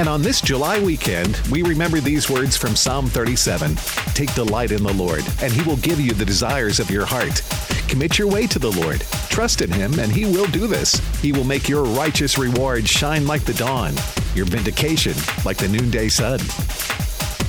And on this July weekend, we remember these words from Psalm 37 Take delight in the Lord, and he will give you the desires of your heart. Commit your way to the Lord. Trust in him, and he will do this. He will make your righteous reward shine like the dawn, your vindication like the noonday sun.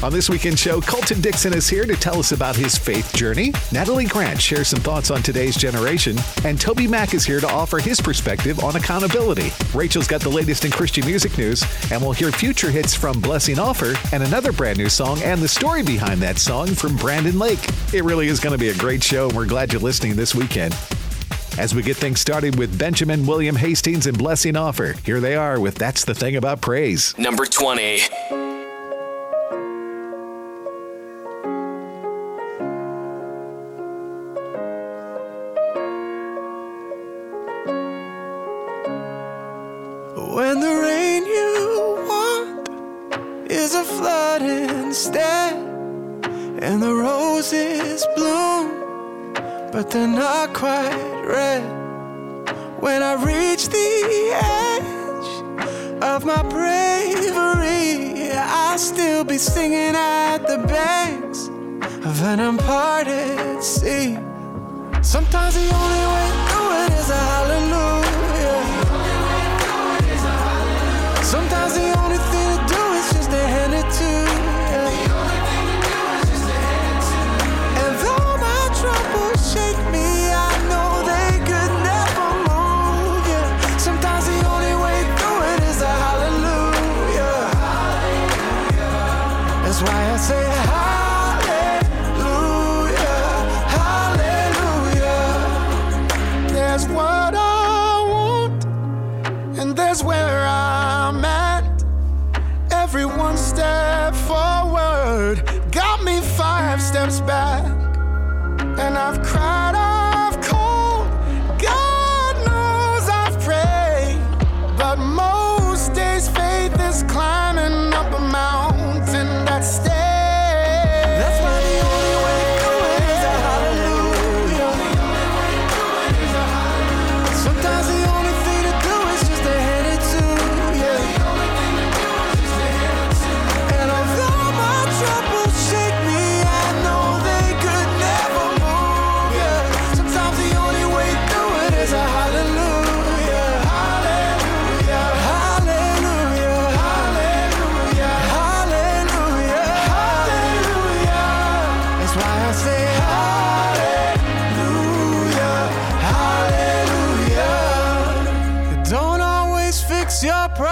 On this weekend show, Colton Dixon is here to tell us about his faith journey. Natalie Grant shares some thoughts on today's generation, and TobyMac is here to offer his perspective on accountability. Rachel's got the latest in Christian music news, and we'll hear future hits from Blessing Offor and another brand new song and the story behind that song from Brandon Lake. It really is going to be a great show, and we're glad you're listening this weekend. As we get things started with Benjamin William Hastings and Blessing Offor, here they are with That's the Thing About Praise. Number 20. Instead, and the roses bloom, but they're not quite red. When I reach the edge of my bravery, I'll still be singing at the banks of an unparted sea. Sometimes the only way through it is a hallelujah. Sometimes the only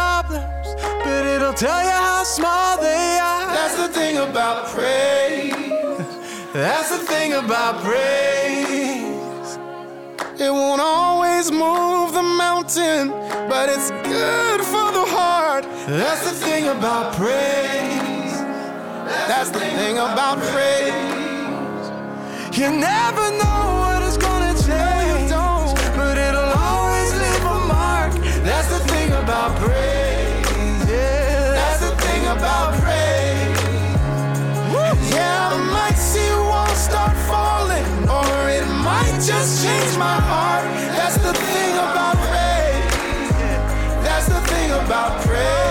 problems, but it'll tell you how small they are. That's the thing about praise. That's the thing about praise. It won't always move the mountain, but it's good for the heart. That's the thing about praise. That's the thing about praise. You never know my heart. That's the thing about praise. That's the thing about praise.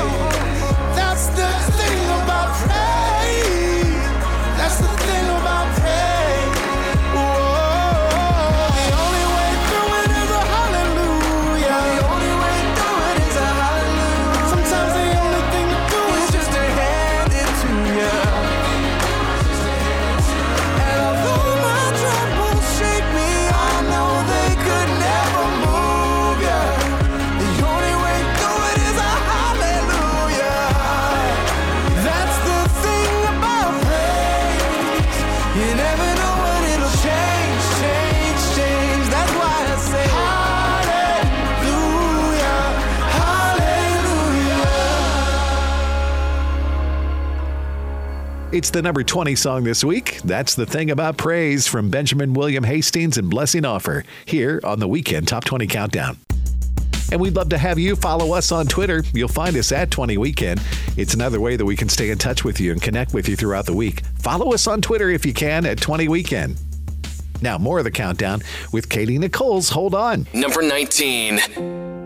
It's the number 20 song this week. That's the thing about praise from Benjamin William Hastings and Blessing Offor here on the Weekend Top 20 Countdown. And we'd love to have you follow us on Twitter. You'll find us at 20 Weekend. It's another way that we can stay in touch with you and connect with you throughout the week. Follow us on Twitter if you can at 20 Weekend. Now, more of the countdown with Katy Nicole's. Hold On. Number 19.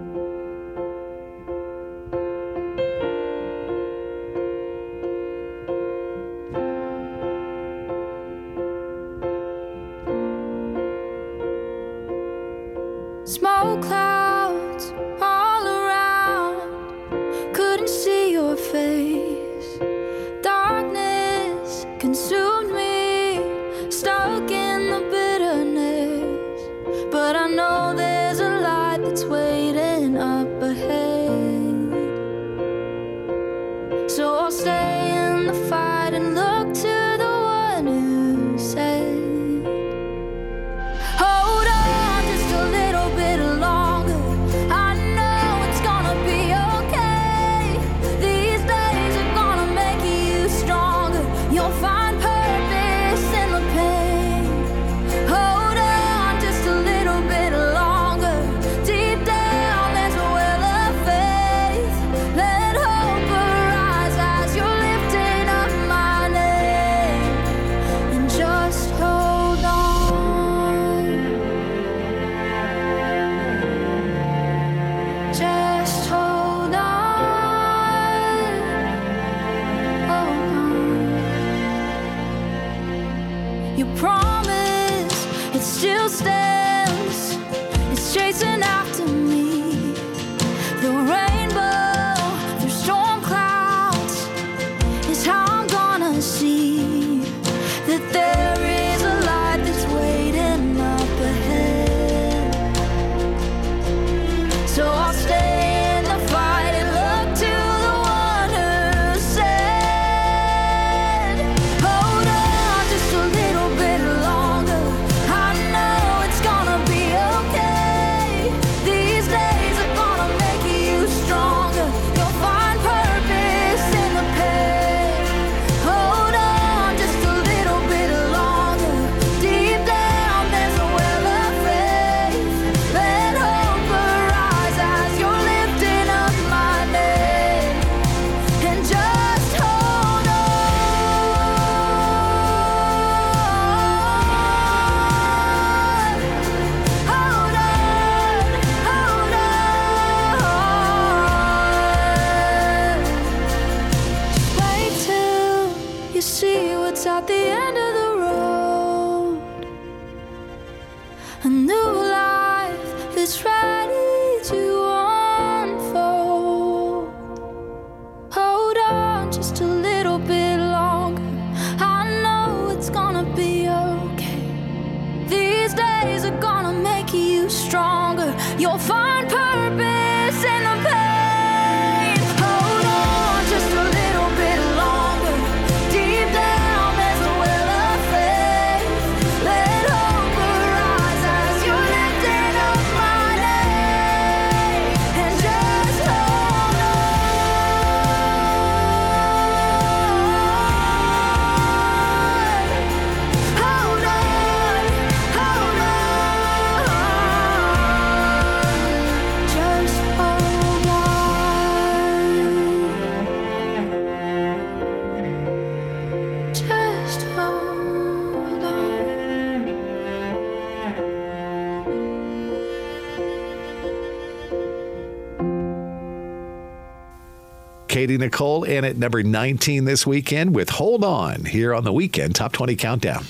Katy Nicole in at number 19 this weekend with Hold On here on the Weekend Top 20 Countdown.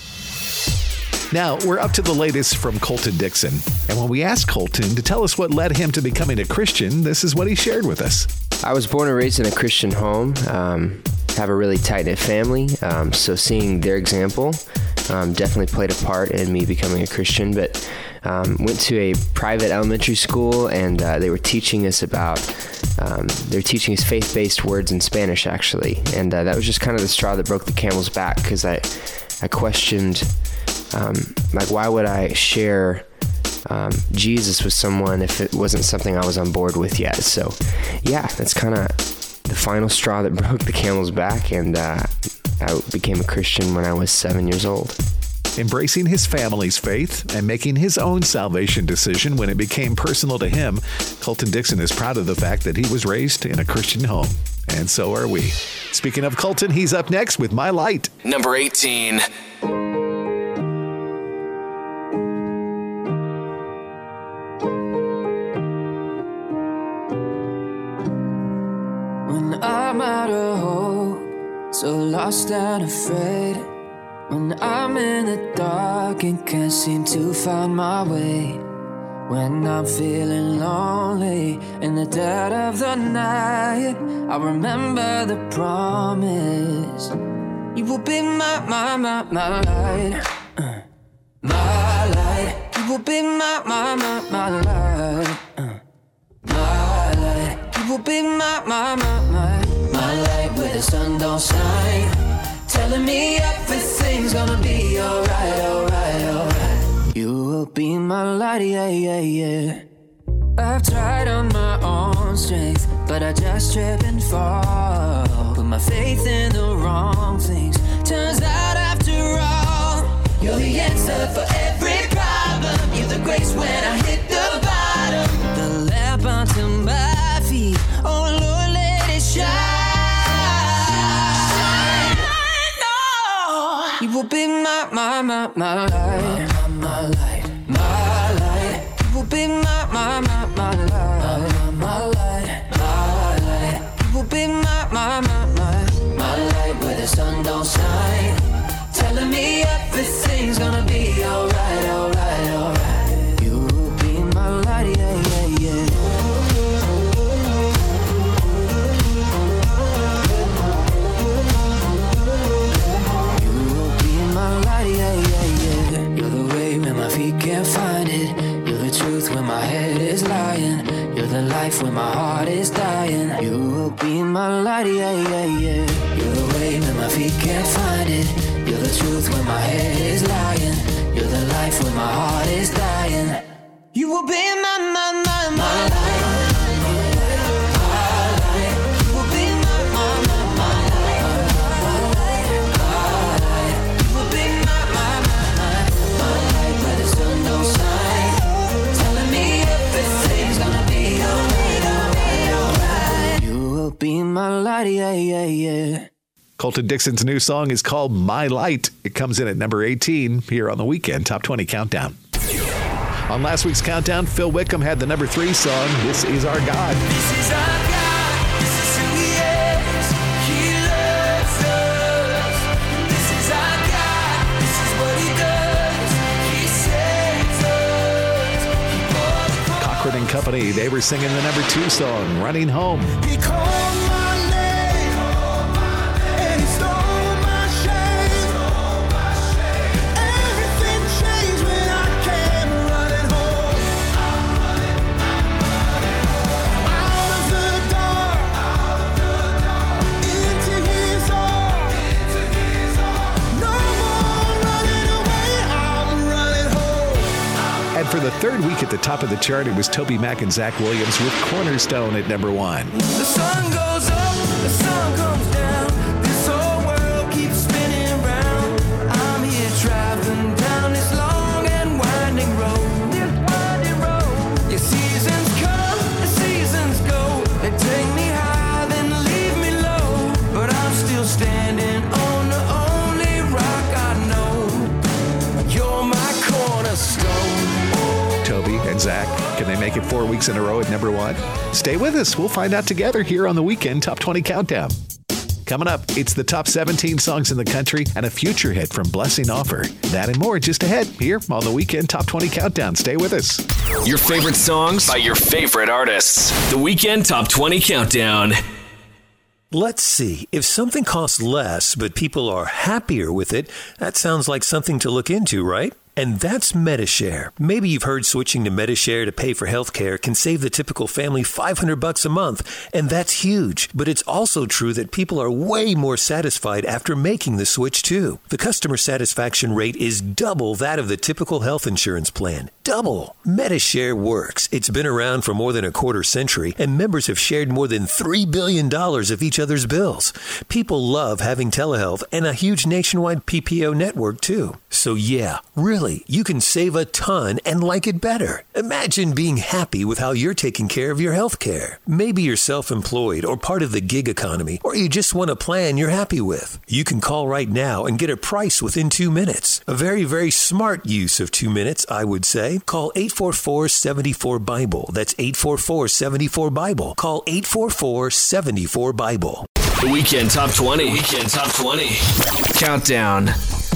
Now, we're up to the latest from Colton Dixon. And when we asked Colton to tell us what led him to becoming a Christian, this is what he shared with us. I was born and raised in a Christian home. Um, have a really tight knit family, um, so seeing their example um, definitely played a part in me becoming a Christian. But um, went to a private elementary school, and uh, they were teaching us about. Um, they were teaching us faith-based words in Spanish, actually, and uh, that was just kind of the straw that broke the camel's back because I, I questioned, um, like, why would I share um, Jesus with someone if it wasn't something I was on board with yet. So, yeah, that's kind of the final straw that broke the camel's back, and uh, I became a Christian when I was seven years old. Embracing his family's faith and making his own salvation decision when it became personal to him, Colton Dixon is proud of the fact that he was raised in a Christian home. And so are we. Speaking of Colton, he's up next with My Light. Number 18. When I'm out of hope, so lost and afraid. When I'm in the dark and can't seem to find my way. When I'm feeling lonely in the dead of the night, I remember the promise. You will be my, my, my, my light. Uh, my light. You will be my, my, my, my light. Uh, my light. You will be my, my, my, my, my light where the sun don't shine. Telling me everything's gonna be alright, alright, alright. You will be my light, yeah, yeah, yeah. I've tried on my own strength, but I just trip and fall. Put my faith in the wrong things. Turns out, after all, you're the answer for every problem. You're the grace when I hit the will be my, my, my, my light. My, my, my light. My light. You will be my, my, my, my light. My, my light. My light. You will be my, my, my, my, my light where the sun don't shine. My head is lying. You're the life when my heart is dying. You will be my light, yeah, yeah, yeah. You're the way when my feet can't find it. You're the truth when my head is lying. You're the life when my heart is dying. You will be my, my, my, my light. You be my light, yeah, yeah, yeah. Colton Dixon's new song is called My Light. It comes in at number 18 here on the weekend Top 20 Countdown. On last week's countdown, Phil Wickham had the number three song, This Is Our God. This is our God. Company, they were singing the number two song, Running Home. For the third week at the top of the chart, it was TobyMac and Zach Williams with Cornerstone at number one. The sun goes up, the sun comes down. Make it four weeks in a row at number one? Stay with us. We'll find out together here on the weekend Top 20 Countdown. Coming up, it's the top 17 songs in the country and a future hit from Blessing Offor. That and more just ahead here on the weekend Top 20 Countdown. Stay with us. Your favorite songs by your favorite artists. The Weekend Top 20 Countdown. Let's see. If something costs less, but people are happier with it, that sounds like something to look into, right? And that's Medi-Share. Maybe you've heard switching to Medi-Share to pay for healthcare can save the typical family 500 bucks a month, and that's huge. But it's also true that people are way more satisfied after making the switch too. The customer satisfaction rate is double that of the typical health insurance plan. Double. Medi-Share works. It's been around for more than a quarter century, and members have shared more than $3 billion of each other's bills. People love having telehealth and a huge nationwide PPO network too. So yeah, really, you can save a ton and like it better. Imagine being happy with how you're taking care of your health care. Maybe you're self-employed or part of the gig economy, or you just want a plan you're happy with. You can call right now and get a price within two minutes. A very, very smart use of two minutes, I would say. Call 844-74-BIBLE. That's 844-74-BIBLE. Call 844-74-BIBLE. The Weekend Top 20. Weekend Top 20. Countdown.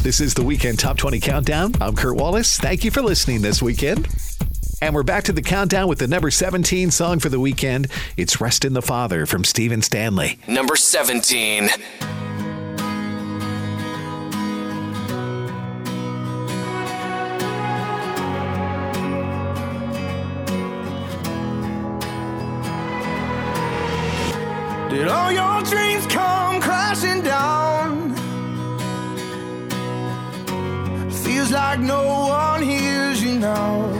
This is the Weekend Top 20 Countdown. I'm Kurt Wallace. Thank you for listening this weekend. And we're back to the countdown with the number 17 song for the weekend. It's Rest in the Father from Stephen Stanley. Number 17. Did all your dreams come crashing down? Feels like no one hears you now.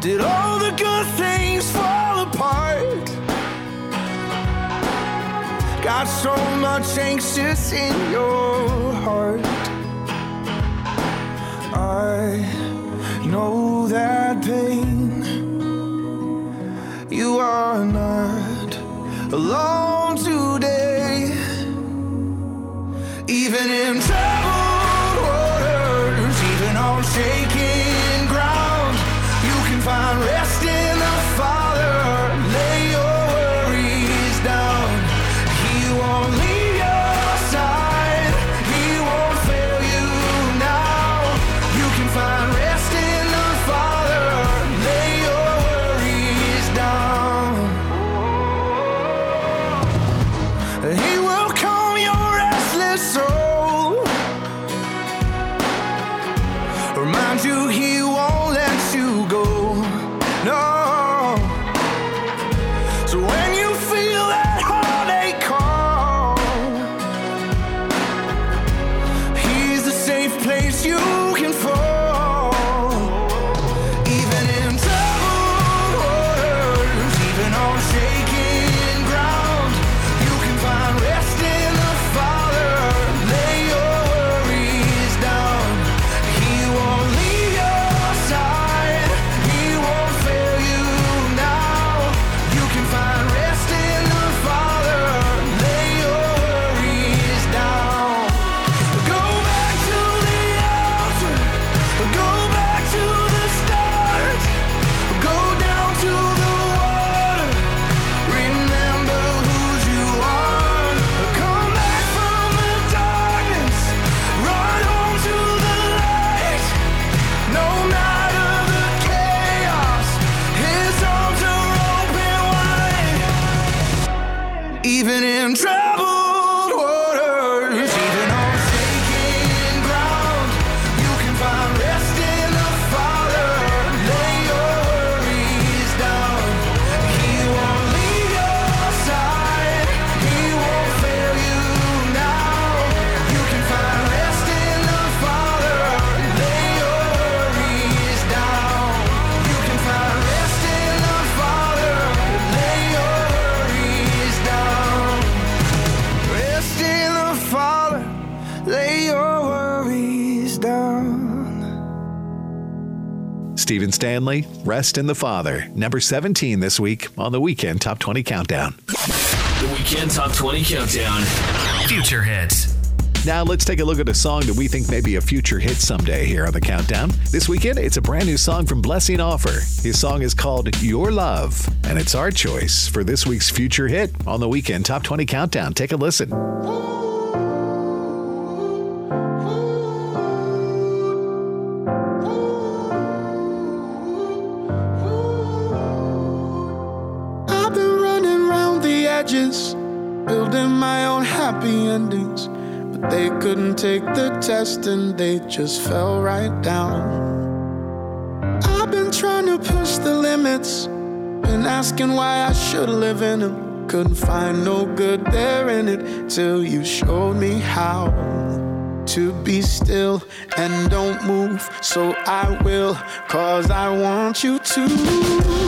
Did all the good things fall apart? Got so much anxious in your heart. I know that pain. You are not alone today. Even in troubled Stanley, Rest in the Father. Number 17 this week on the Weekend Top 20 Countdown. The Weekend Top 20 Countdown. Future hits. Now let's take a look at a song that we think may be a future hit someday here on the Countdown. This weekend, it's a brand new song from Blessing Offor. His song is called Your Love, and it's our choice for this week's future hit on the Weekend Top 20 Countdown. Take a listen. Just fell right down. I've been trying to push the limits, been asking why I should live in them. Couldn't find no good there in it till you showed me how to be still and don't move. So I will, cause I want you to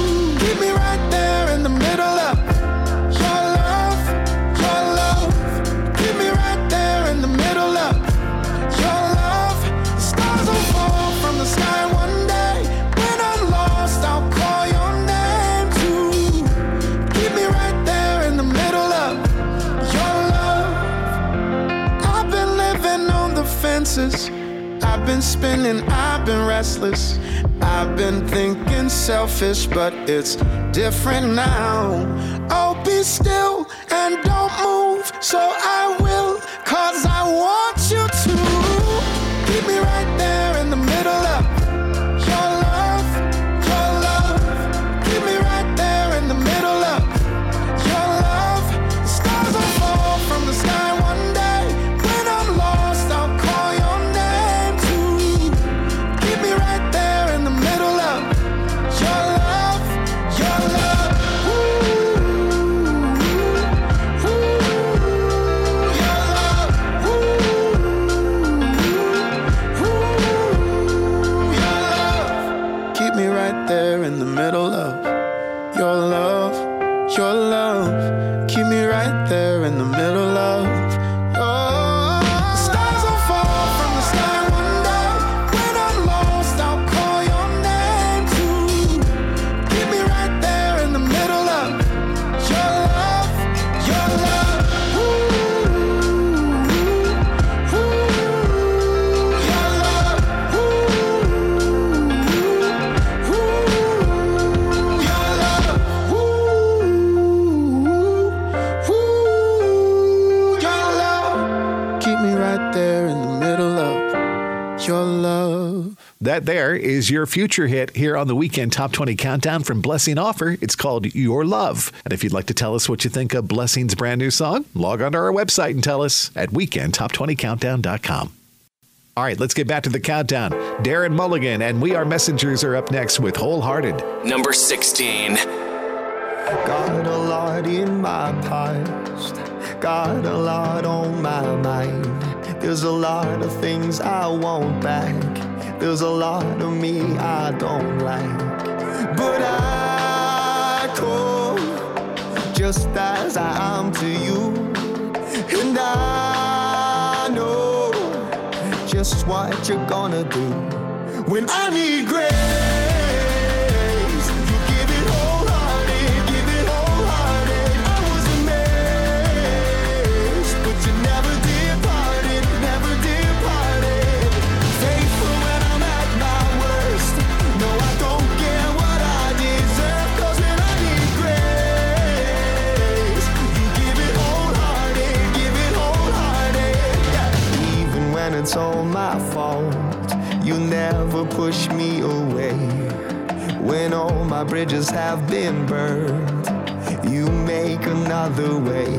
been spinning, I've been restless. I've been thinking selfish, but it's different now. Oh, be still and don't move, so I will, is your future hit here on the Weekend Top 20 Countdown from Blessing Offor. It's called Your Love. And if you'd like to tell us what you think of Blessing's brand new song, log on to our website and tell us at weekendtop20countdown.com. All right, let's get back to the countdown. Darren Mulligan and We Are Messengers are up next with Wholehearted. Number 16. Got a lot in my past, got a lot on my mind. There's a lot of things I want back, there's a lot of me I don't like. But I come just as I am to you, and I know just what you're gonna do when I need grace. It's all my fault, you never push me away. When all my bridges have been burned, you make another way.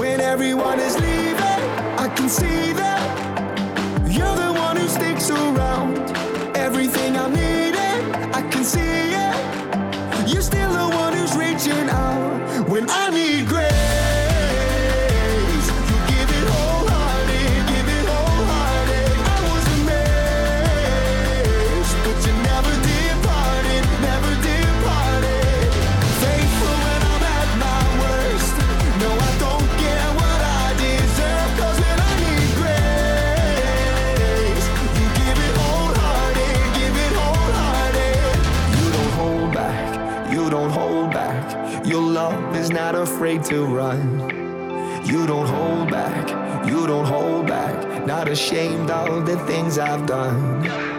When everyone is leaving, I can see that you're the one who sticks around. Everything I'm needing, I can see it. You're still the one who's reaching out when I need not afraid to run. You don't hold back, you don't hold back. Not ashamed of the things I've done.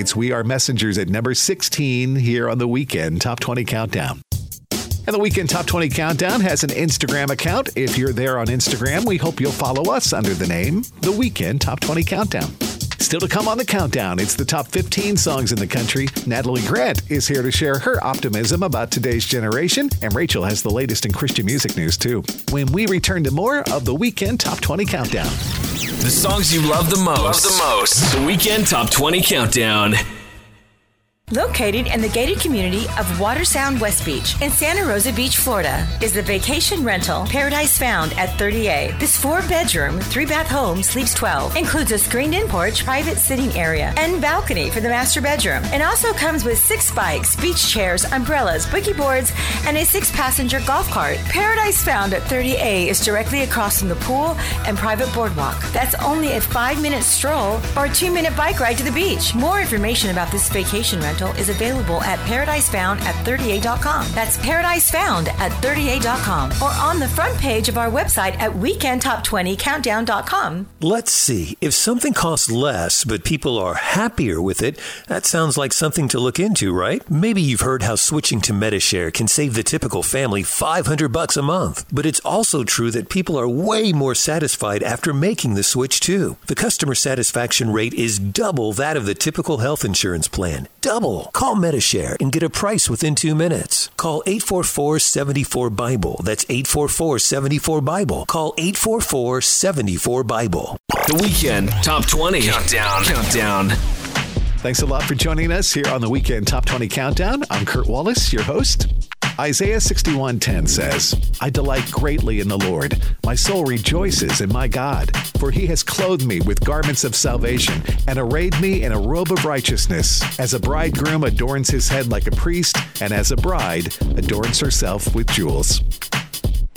It's We Are Messengers at number 16 here on the weekend Top 20 Countdown. And the Weekend Top 20 Countdown has an Instagram account. If you're there on Instagram, we hope you'll follow us under the name The Weekend Top 20 Countdown. Still to come on the countdown, it's the top 15 songs in the country. Natalie Grant is here to share her optimism about today's generation, and Rachel has the latest in Christian music news, too. When we return to more of the Weekend Top 20 Countdown. The songs you love the most. Love the most. The Weekend Top 20 Countdown. Located in the gated community of Watersound West Beach in Santa Rosa Beach, Florida, is the vacation rental Paradise Found at 30A. This four bedroom, three bath home sleeps 12, includes a screened in porch, private sitting area, and balcony for the master bedroom, and also comes with six bikes, beach chairs, umbrellas, boogie boards, and a six passenger golf cart. Paradise Found at 30A is directly across from the pool and private boardwalk. That's only a five minute stroll or a two minute bike ride to the beach. More information about this vacation rental is available at paradisefound at 30a.com. That's paradisefound at 30a.com or on the front page of our website at weekendtop20countdown.com. Let's see. If something costs less, but people are happier with it, that sounds like something to look into, right? Maybe you've heard how switching to Medi-Share can save the typical family 500 bucks a month. But it's also true that people are way more satisfied after making the switch too. The customer satisfaction rate is double that of the typical health insurance plan. Double. Call Medi-Share and get a price within two minutes. Call 844-74-BIBLE. That's 844-74-BIBLE. Call 844-74-BIBLE. The Weekend Top 20 Countdown. Countdown. Thanks a lot for joining us here on the Weekend Top 20 Countdown. I'm Kurt Wallace, your host. Isaiah 61:10 says, "I delight greatly in the Lord. My soul rejoices in my God, for he has clothed me with garments of salvation and arrayed me in a robe of righteousness, as a bridegroom adorns his head like a priest, and as a bride adorns herself with jewels."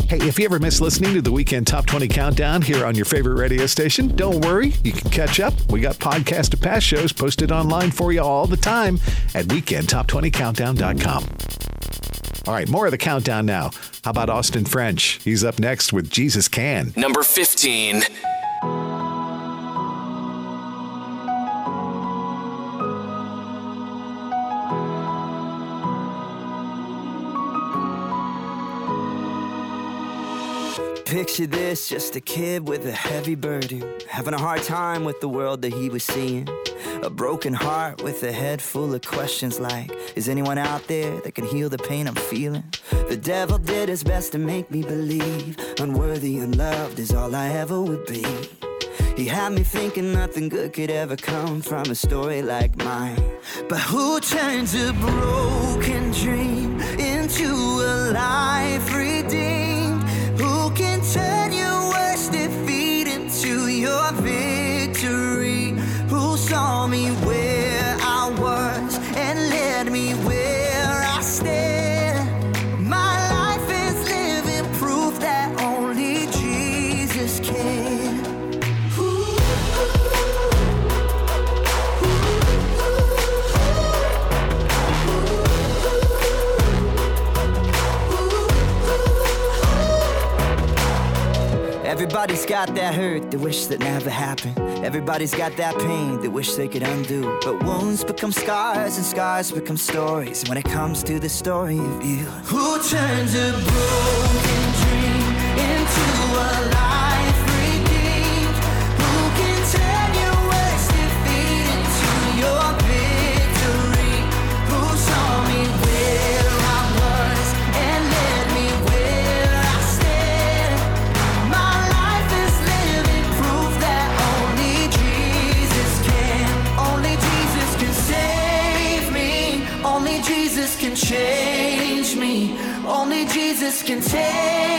Hey, if you ever miss listening to the Weekend Top 20 Countdown here on your favorite radio station, don't worry. You can catch up. We got podcast of past shows posted online for you all the time at weekendtop20countdown.com. All right, more of the countdown now. How about Austin French? He's up next with Jesus Can. Number 15. Picture this, just a kid with a heavy burden, having a hard time with the world that he was seeing. A broken heart with a head full of questions like, is anyone out there that can heal the pain I'm feeling? The devil did his best to make me believe unworthy, unloved is all I ever would be. He had me thinking nothing good could ever come from a story like mine. But who turns a broken dream Everybody's got that hurt they wish that never happened. Everybody's got that pain they wish they could undo. But wounds become scars and scars become stories. When it comes to the story of you, who turns a broken dream into a Jesus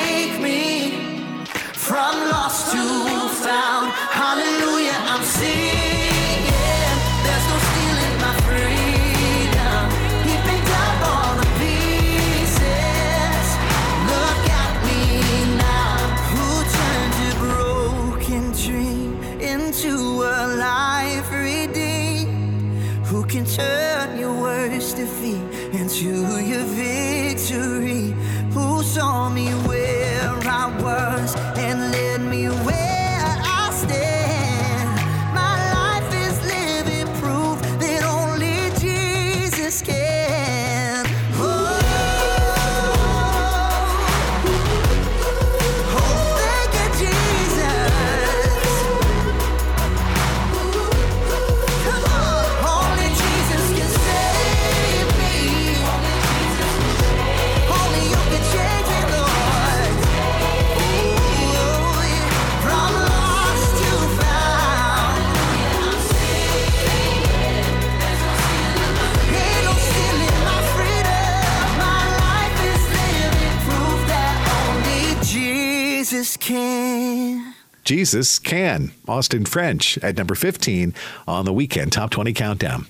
Jesus Can. Austin French at number 15 on the Weekend Top 20 Countdown.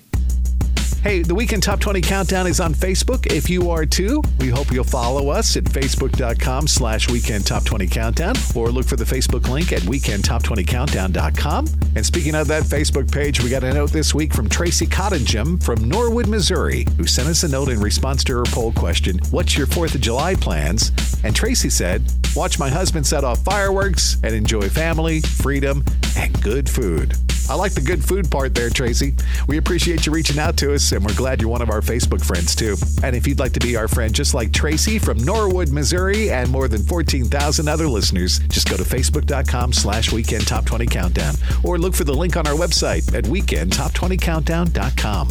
Hey, the Weekend Top 20 Countdown is on Facebook. If you are too, we hope you'll follow us at facebook.com slash Weekend Top 20 Countdown or look for the Facebook link at weekendtop20countdown.com. And speaking of that Facebook page, we got a note this week from Tracy Cottingham from Norwood, Missouri, who sent us a note in response to her poll question, What's your 4th of July plans? And Tracy said, Watch my husband set off fireworks and enjoy family, freedom, and good food. I like the good food part there, Tracy. We appreciate you reaching out to us, and we're glad you're one of our Facebook friends, too. And if you'd like to be our friend, just like Tracy from Norwood, Missouri, and more than 14,000 other listeners, just go to facebook.com slash weekend top 20 countdown or look for the link on our website at weekendtop20countdown.com.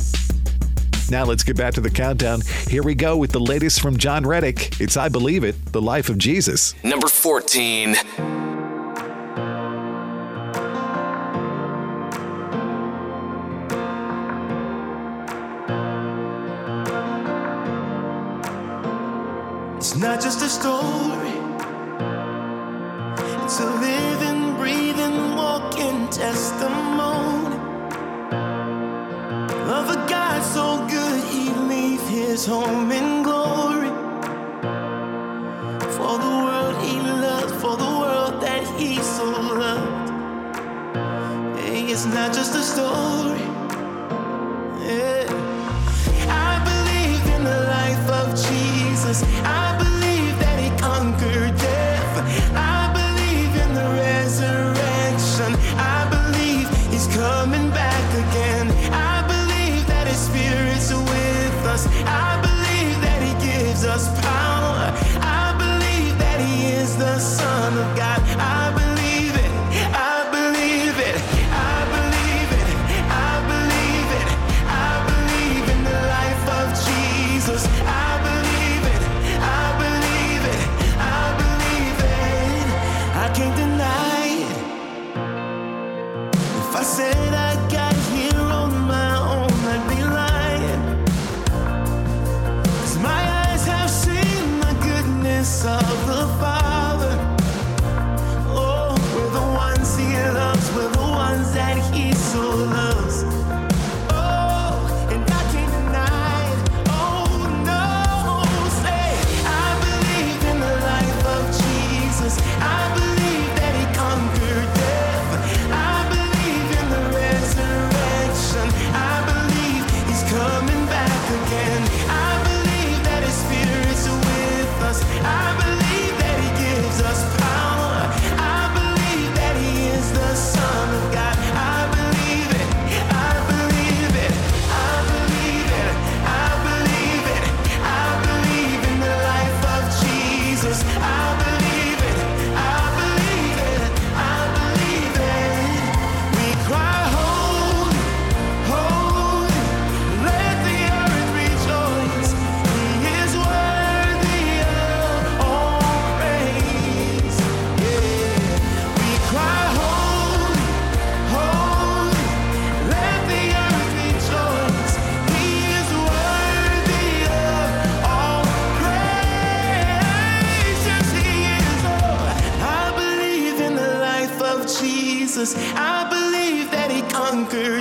Now let's get back to the countdown. Here we go with the latest from Jon Reddick. It's I Believe It, the life of Jesus. Number 14. Just a story, it's a living, breathing, walking testimony of a God so good he'd leave his home in glory for the world he loved, for the world that he so loved. It's not just a story.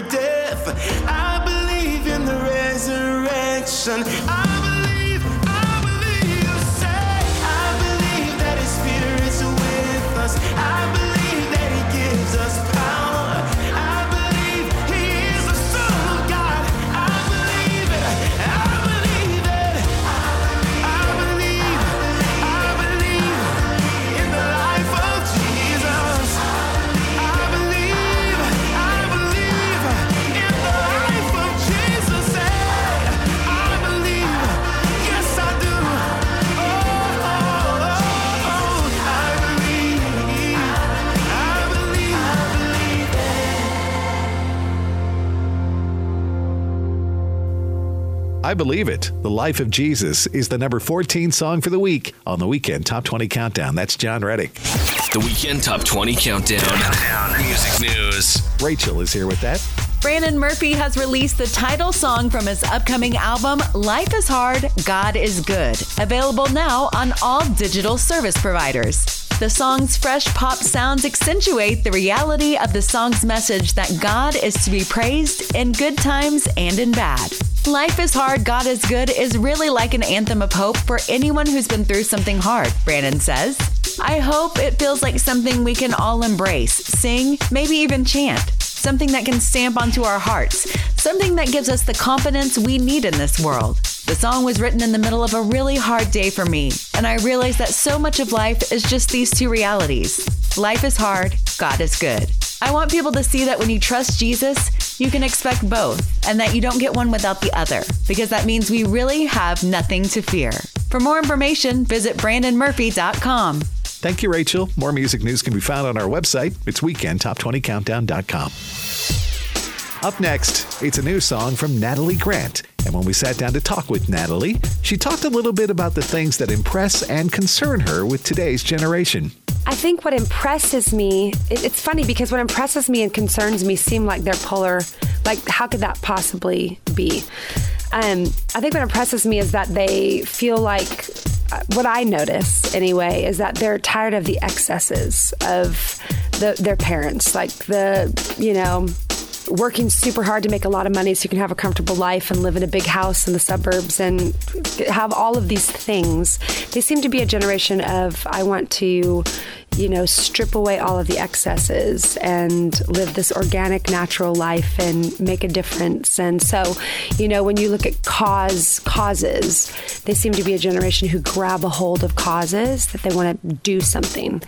Death. I believe in the resurrection. I I Believe It, The Life of Jesus is the number 14 song for the week on the Weekend Top 20 Countdown. That's Jon Reddick. The Weekend Top 20 Countdown. Music news. Rachel is here with that. Brandon Murphy has released the title song from his upcoming album, Life is Hard, God is Good, available now on all digital service providers. the song's fresh pop sounds accentuate the reality of the song's message that God is to be praised in good times and in bad. Life is Hard, God is Good is really like an anthem of hope for anyone who's been through something hard, Brandon says. I hope it feels like something we can all embrace, sing, maybe even chant. Something that can stamp onto our hearts, something that gives us the confidence we need in this world. The song was written in the middle of a really hard day for me, and I realized that so much of life is just these two realities. Life is hard, God is good. I want people to see that when you trust Jesus, you can expect both, and that you don't get one without the other, because that means we really have nothing to fear. For more information, visit BrandonMurphy.com. Thank you, Rachel. More music news can be found on our website. It's weekendtop20countdown.com. Up next, it's a new song from Natalie Grant. And when we sat down to talk with Natalie, she talked a little bit about the things that impress and concern her with today's generation. I think what impresses me, it, it's funny because what impresses me and concerns me seem like they're polar. Like, how could that possibly be? Um, I think what impresses me is that they feel like uh, what I notice anyway is that they're tired of the excesses of the, their parents, like the, you know, working super hard to make a lot of money so you can have a comfortable life and live in a big house in the suburbs and have all of these things. They seem to be a generation of, I want to, you know, strip away all of the excesses and live this organic, natural life and make a difference. And so, you know, when you look at cause causes, they seem to be a generation who grab a hold of causes that they want to do something.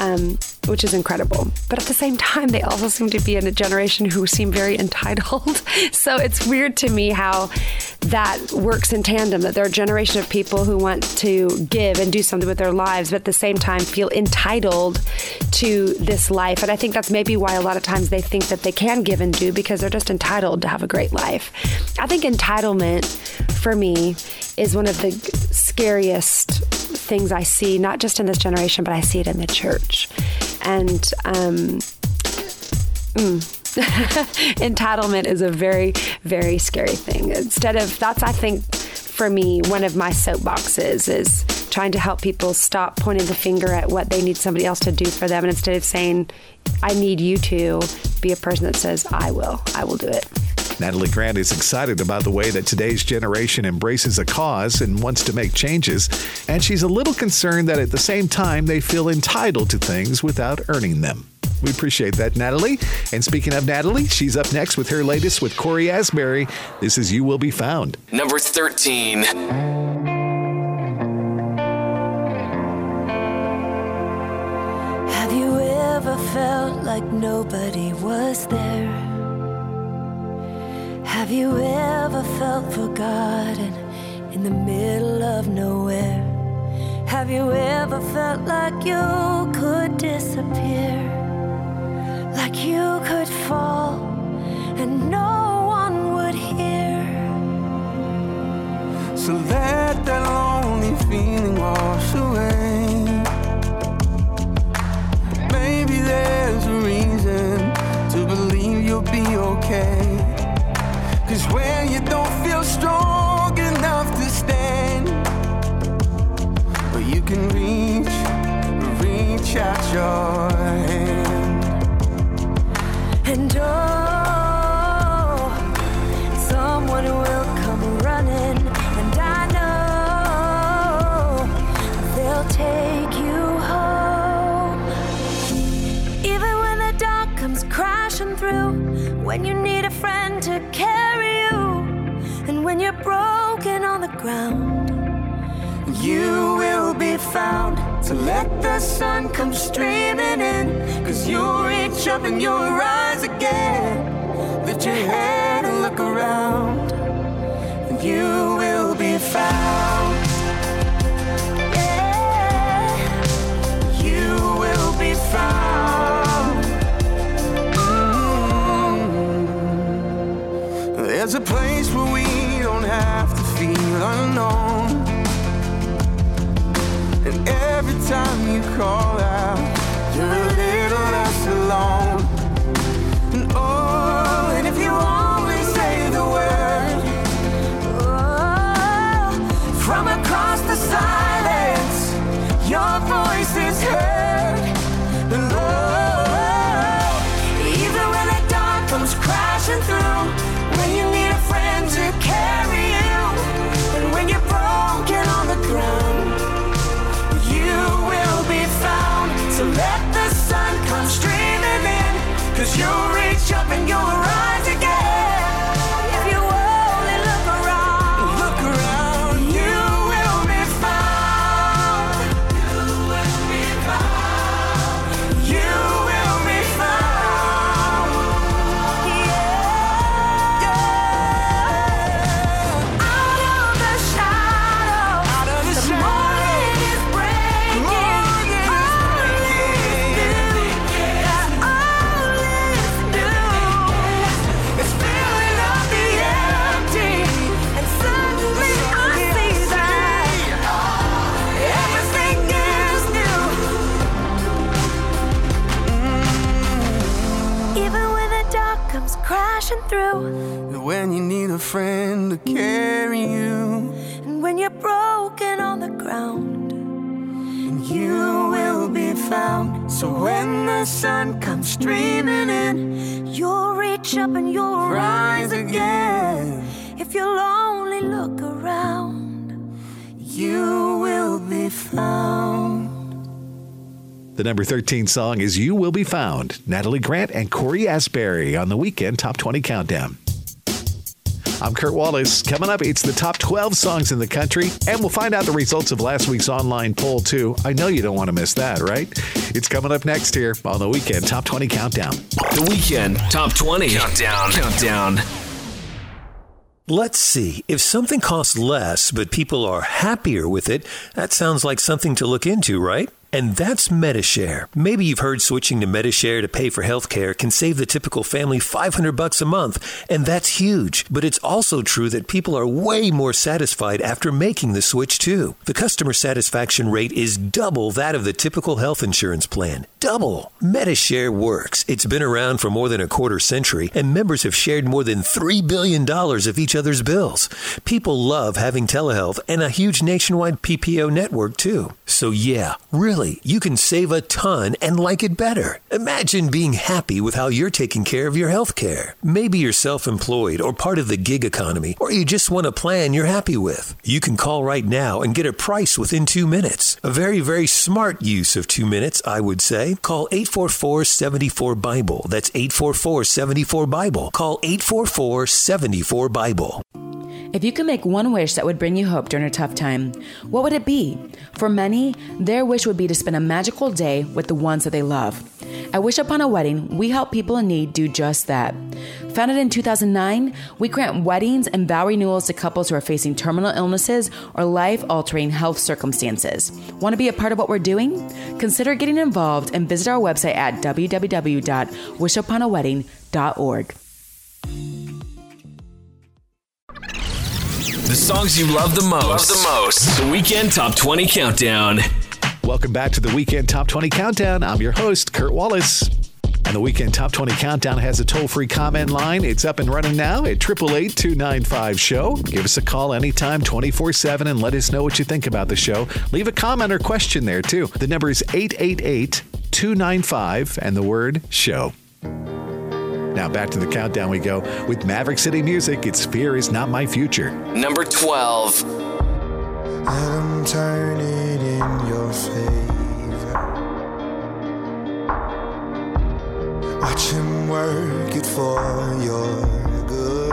Um, which is incredible. But at the same time, they also seem to be in a generation who seem very entitled. so it's weird to me how that works in tandem that they're a generation of people who want to give and do something with their lives, but at the same time feel entitled to this life. And I think that's maybe why a lot of times they think that they can give and do because they're just entitled to have a great life. I think entitlement for me is one of the scariest things I see, not just in this generation, but I see it in the church. And, um, mm. entitlement is a very, very scary thing. Instead of, that's, I think, for me, one of my soapboxes is trying to help people stop pointing the finger at what they need somebody else to do for them. And instead of saying, I need you to be a person that says, I will, I will do it. Natalie Grant is excited about the way that today's generation embraces a cause and wants to make changes, and she's a little concerned that at the same time they feel entitled to things without earning them. We appreciate that, Natalie. And speaking of Natalie, she's up next with her latest with Corey Asbury. This is You Will Be Found. Number 13. Have you ever felt like nobody was there? Have you ever felt forgotten in the middle of nowhere? Have you ever felt like you could disappear? Like you could fall and no one would hear? So let that lonely feeling wash away. Maybe there's a reason to believe you'll be okay. Cause when you don't feel strong enough to stand, but you can reach, reach out your hand. And oh, someone will come running, and I know they'll take you home. Even when the dark comes crashing through, when you need a friend to carry you, and when you're broken on the ground, You will be found to let the sun come streaming in. Cause you'll reach up and you'll rise again. Lift your head and look around. And you will be found. Yeah. You will be found. There's a place where we don't have to feel unknown. And every time you call out, you're a little less alone. You'll reach up and you'll on the you will be found. So when the sun comes streaming in, you'll reach up and you'll rise again. If you'll only look around, you will be found. The number 13 song is You Will Be Found. Natalie Grant and Corey Asbury on the weekend Top 20 Countdown. I'm Kurt Wallace. Coming up, it's the top 12 songs in the country, and we'll find out the results of last week's online poll, too. I know you don't want to miss that, right? It's coming up next here on the weekend Top 20 Countdown. The weekend top 20 countdown. Countdown. Let's see. If something costs less, but people are happier with it, that sounds like something to look into, right? And that's Medi-Share. Maybe you've heard switching to Medi-Share to pay for healthcare can save the typical family 500 bucks a month, and that's huge. But it's also true that people are way more satisfied after making the switch too. The customer satisfaction rate is double that of the typical health insurance plan. Double. Medi-Share works. It's been around for more than a quarter century, and members have shared more than $3 billion of each other's bills. People love having telehealth and a huge nationwide PPO network too. So yeah, really, you can save a ton and like it better. Imagine being happy with how you're taking care of your health care. Maybe you're self-employed or part of the gig economy, or you just want a plan you're happy with. You can call right now and get a price within two minutes. A very, very smart use of two minutes, I would say. Call 844-74-BIBLE. That's 844-74-BIBLE. Call 844-74-BIBLE. If you could make one wish that would bring you hope during a tough time, what would it be? For many, their wish would be to spend a magical day with the ones that they love. At Wish Upon a Wedding, we help people in need do just that. Founded in 2009, we grant weddings and vow renewals to couples who are facing terminal illnesses or life altering health circumstances. Want to be a part of what we're doing? Consider getting involved and visit our website at www.wishuponawedding.org. The songs you love the most. Love the most. The weekend top 20 countdown. Welcome back to the Weekend Top 20 Countdown. I'm your host, Kurt Wallace. And the Weekend Top 20 Countdown has a toll free comment line. It's up and running now at 888 295 Show. Give us a call anytime, 24 7, and let us know what you think about the show. Leave a comment or question there, too. The number is 888 295 and the word show. Now back to the countdown we go with Maverick City Music. It's Fear is Not My Future. Number 12. I'm turning in your favor. Watch him work it for your good.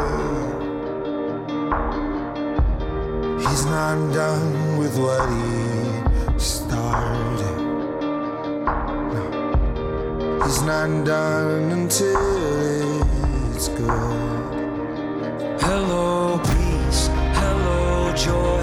He's not done with what he started. He's not done until it's good. Hello, peace. Hello, joy.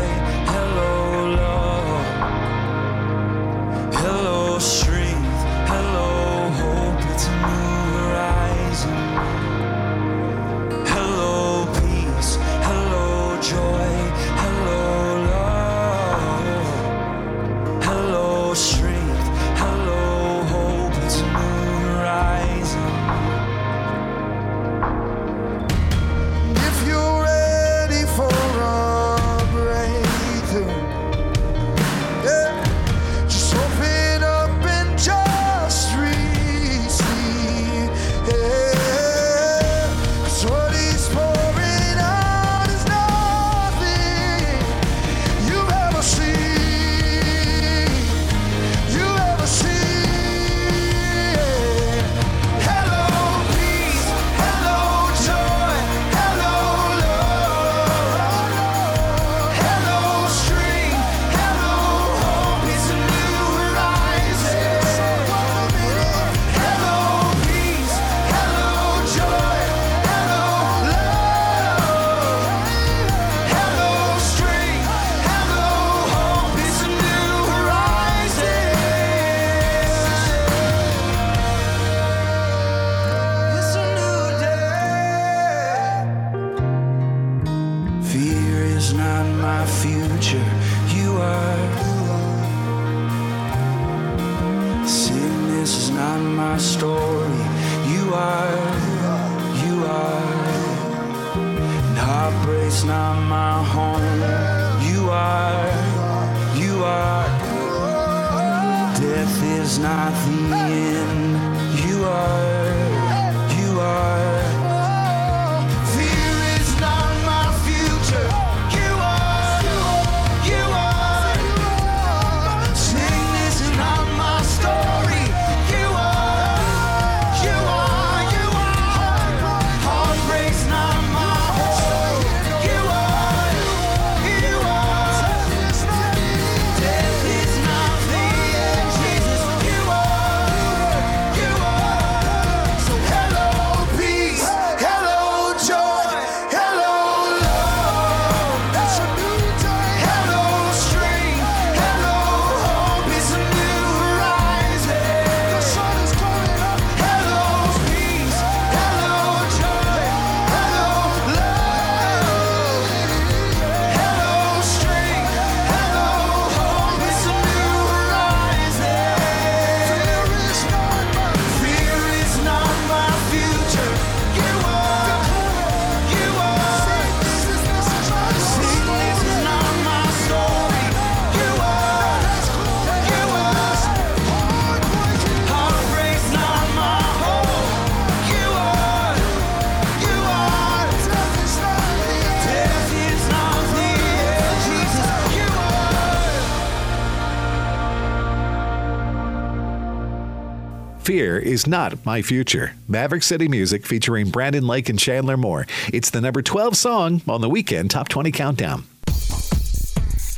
Fear is not my future. Maverick City Music featuring Brandon Lake and Chandler Moore. It's the number 12 song on the weekend Top 20 Countdown.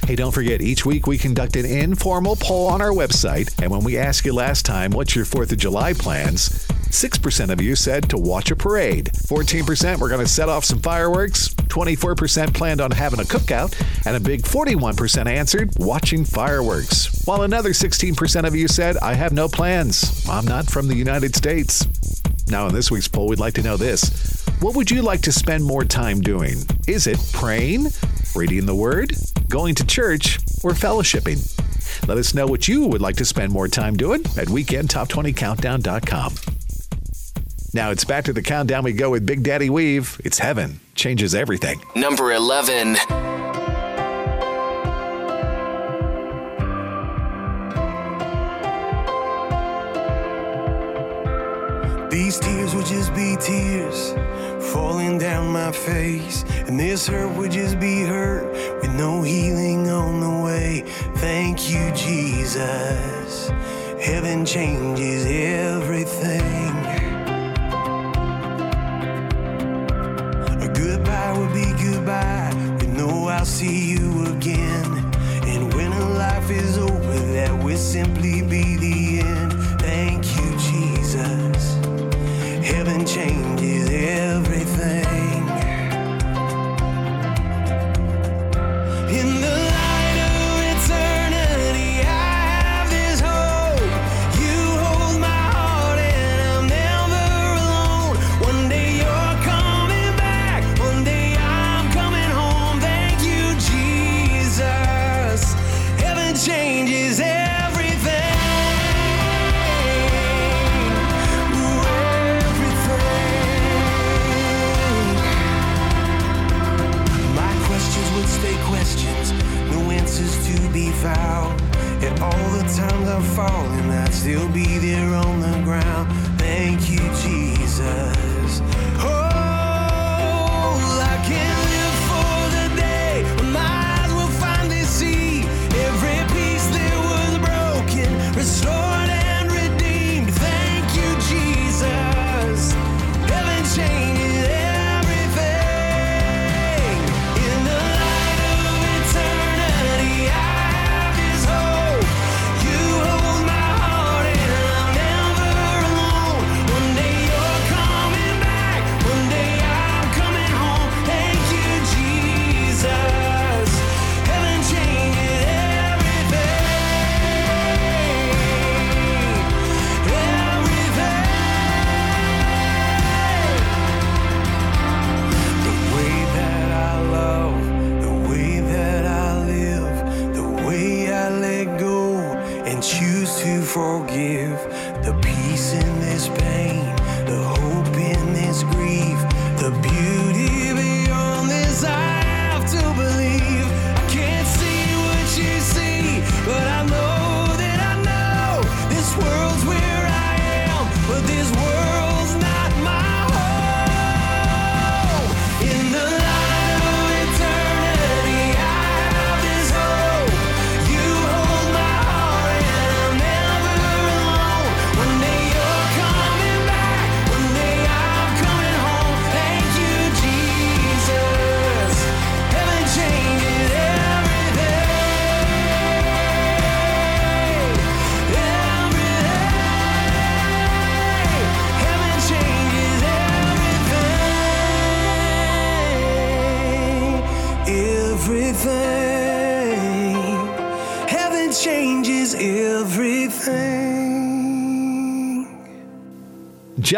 Hey, don't forget, each week we conduct an informal poll on our website. And when we asked you last time, what's your 4th of July plans? 6% of you said to watch a parade. 14% were going to set off some fireworks. 24% planned on having a cookout. And a big 41% answered watching fireworks. While another 16% of you said, I have no plans. I'm not from the United States. Now, in this week's poll, we'd like to know this. What would you like to spend more time doing? Is it praying, reading the Word, going to church, or fellowshipping? Let us know what you would like to spend more time doing at weekendtop20countdown.com. Now it's back to the countdown we go with Big Daddy Weave. It's heaven, changes everything. Number 11. These tears would just be tears falling down my face. And this hurt would just be hurt with no healing on the way. Thank you, Jesus. Heaven changes everything. Goodbye will be goodbye We know I'll see you again. And when a life is over, that will simply be the end. Thank you, Jesus. Heaven changes everything. Fallen, I'd still be there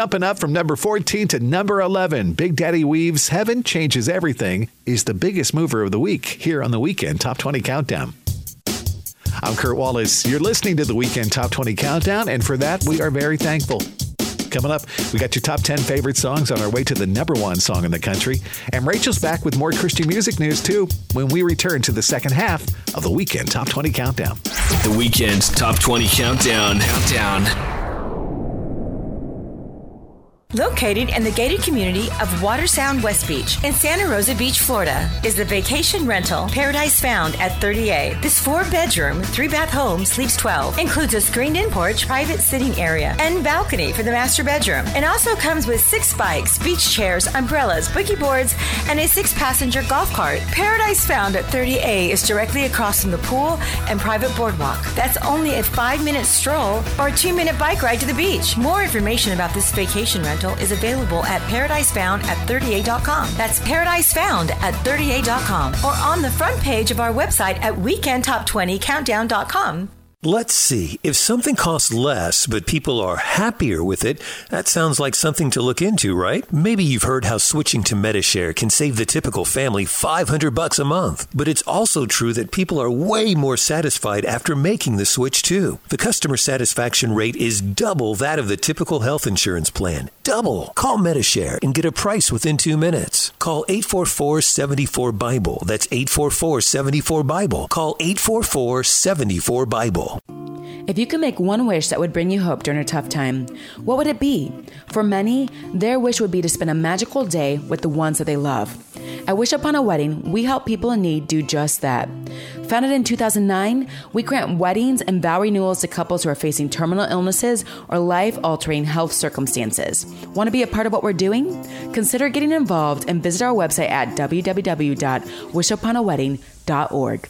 Jumping up from number 14 to number 11, Big Daddy Weave's Heaven Changes Everything is the biggest mover of the week here on the Weekend Top 20 Countdown. I'm Kurt Wallace. You're listening to the Weekend Top 20 Countdown, and for that, we are very thankful. Coming up, we got your top 10 favorite songs on our way to the number one song in the country. And Rachel's back with more Christian music news, too, when we return to the second half of the Weekend Top 20 Countdown. The Weekend Top 20 Countdown. Countdown. Located in the gated community of Watersound West Beach in Santa Rosa Beach, Florida, is the vacation rental Paradise Found at 30A. This four bedroom, three bath home sleeps 12, includes a screened in porch, private sitting area, and balcony for the master bedroom, and also comes with six bikes, beach chairs, umbrellas, boogie boards, and a six passenger golf cart. Paradise Found at 30A is directly across from the pool and private boardwalk. That's only a five minute stroll or a two minute bike ride to the beach. More information about this vacation rental is available at paradisefound at 30a.com. That's paradisefound at 30a.com or on the front page of our website at weekendtop20countdown.com. Let's see. If something costs less, but people are happier with it, that sounds like something to look into, right? Maybe you've heard how switching to Medi-Share can save the typical family 500 bucks a month. But it's also true that people are way more satisfied after making the switch too. The customer satisfaction rate is double that of the typical health insurance plan. Double. Call Medi-Share and get a price within 2 minutes. Call 844-74 Bible. That's 844-74 Bible. Call 844-74 Bible. If you could make one wish that would bring you hope during a tough time, what would it be? For many, their wish would be to spend a magical day with the ones that they love. At Wish Upon a Wedding, we help people in need do just that. Founded in 2009, we grant weddings and vow renewals to couples who are facing terminal illnesses or life altering health circumstances. Want to be a part of what we're doing? Consider getting involved and visit our website at www.wishuponawedding.org.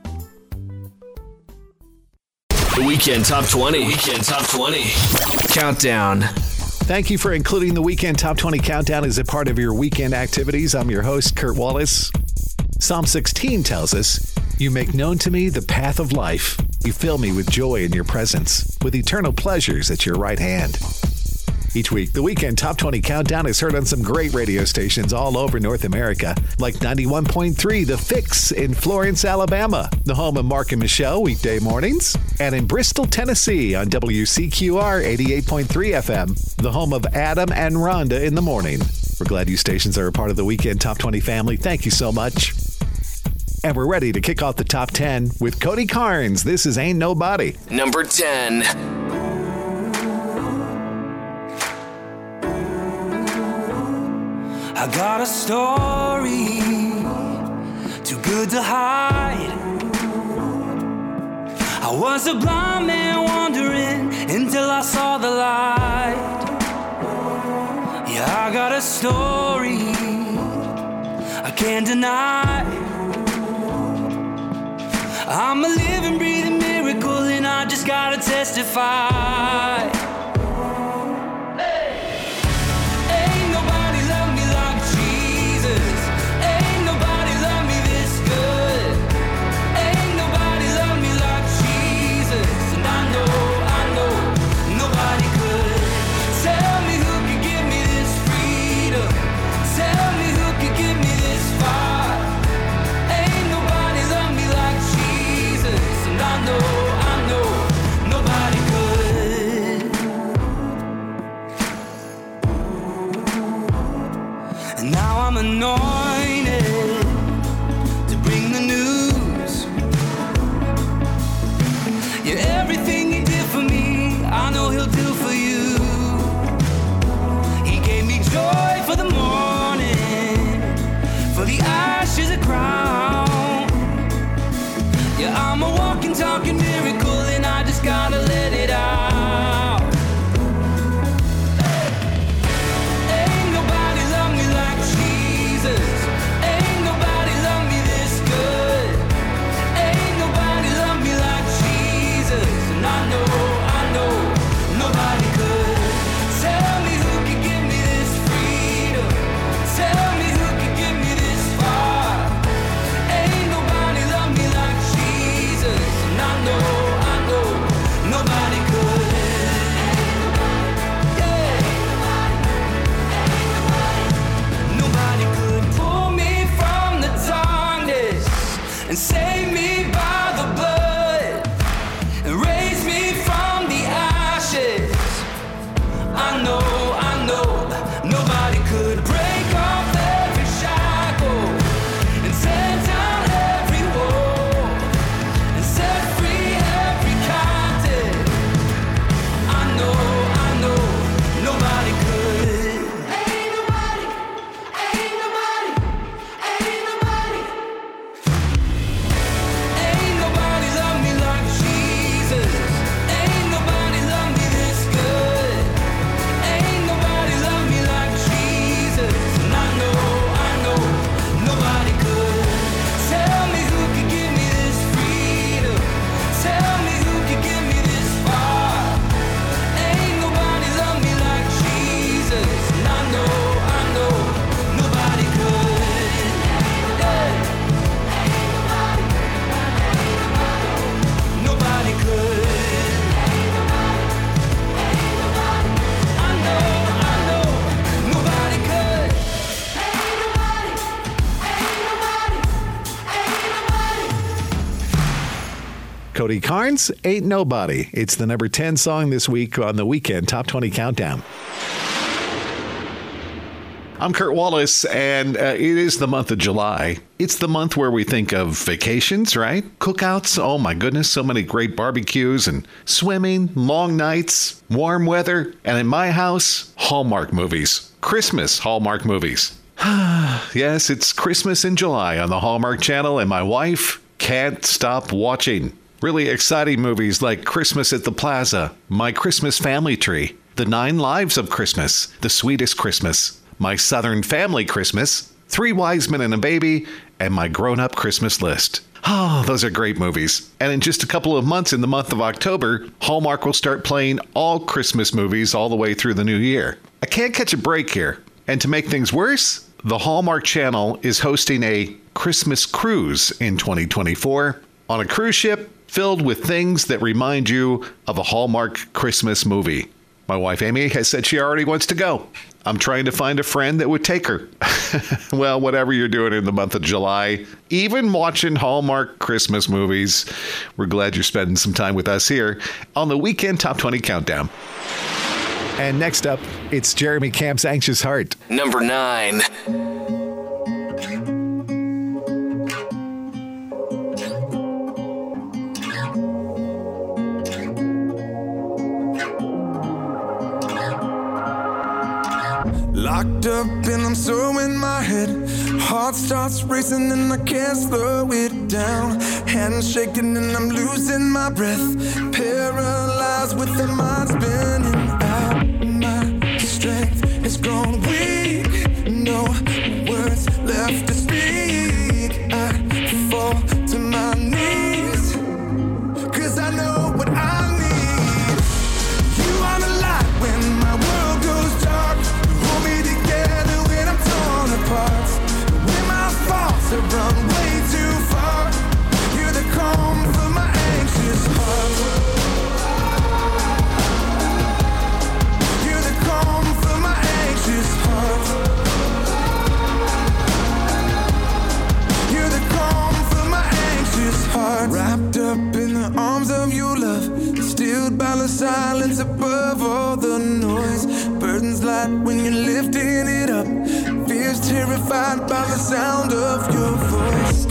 The Weekend Top 20. Weekend Top 20. Countdown. Thank you for including the Weekend Top 20 Countdown as a part of your weekend activities. I'm your host, Kurt Wallace. Psalm 16 tells us, You make known to me the path of life. You fill me with joy in your presence, with eternal pleasures at your right hand. Each week, the Weekend Top 20 Countdown is heard on some great radio stations all over North America, like 91.3 The Fix in Florence, Alabama, the home of Mark and Michelle weekday mornings, and in Bristol, Tennessee on WCQR 88.3 FM, the home of Adam and Rhonda in the morning. We're glad you stations are a part of the Weekend Top 20 family. Thank you so much. And we're ready to kick off the top 10 with Cody Carnes. This is Ain't Nobody. Number 10. I got a story too good to hide. I was a blind man wandering until I saw the light. Yeah, I got a story I can't deny. I'm a living, breathing miracle, and I just gotta testify. Gotta Carnes, Ain't Nobody. It's the number 10 song this week on the weekend Top 20 Countdown. I'm Kurt Wallace, and uh, it is the month of July. It's the month where we think of vacations, right? Cookouts. Oh my goodness, so many great barbecues and swimming, long nights, warm weather, and in my house, Hallmark movies. Christmas Hallmark movies. yes, it's Christmas in July on the Hallmark Channel, and my wife can't stop watching. Really exciting movies like Christmas at the Plaza, My Christmas Family Tree, The Nine Lives of Christmas, The Sweetest Christmas, My Southern Family Christmas, Three Wise Men and a Baby, and My Grown Up Christmas List. Oh, those are great movies. And in just a couple of months, in the month of October, Hallmark will start playing all Christmas movies all the way through the new year. I can't catch a break here. And to make things worse, the Hallmark Channel is hosting a Christmas cruise in 2024 on a cruise ship filled with things that remind you of a Hallmark Christmas movie. My wife Amy has said she already wants to go. I'm trying to find a friend that would take her. well, whatever you're doing in the month of July, even watching Hallmark Christmas movies, we're glad you're spending some time with us here on the Weekend Top 20 Countdown. And next up, it's Jeremy Camp's Anxious Heart. Number nine. Locked up and I'm so in my head. Heart starts racing and I can't slow it down. Hands shaking and I'm losing my breath. Paralyzed with the mind spinning out. My strength has grown weak. No words left to speak. I fall to my knees. Silence above all the noise. Burdens light when you're lifting terrified by the sound of your voice.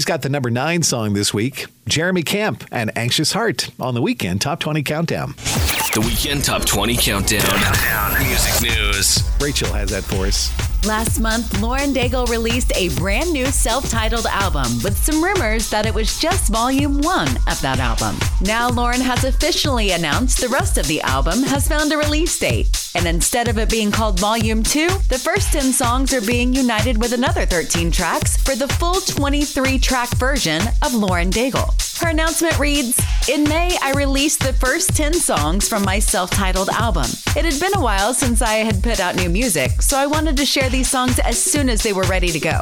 He's got the number nine song this week Jeremy Camp and Anxious Heart on the weekend Top 20 Countdown. The Weekend Top 20 Countdown. Music news. Rachel has that for us. Last month, Lauren Daigle released a brand new self titled album with some rumors that it was just volume one of that album. Now, Lauren has officially announced the rest of the album has found a release date. And instead of it being called volume two, the first 10 songs are being united with another 13 tracks for the full 23 track version of Lauren Daigle. Her announcement reads In May, I released the first 10 songs from my self titled album. It had been a while since I had put out new music, so I wanted to share these songs as soon as they were ready to go.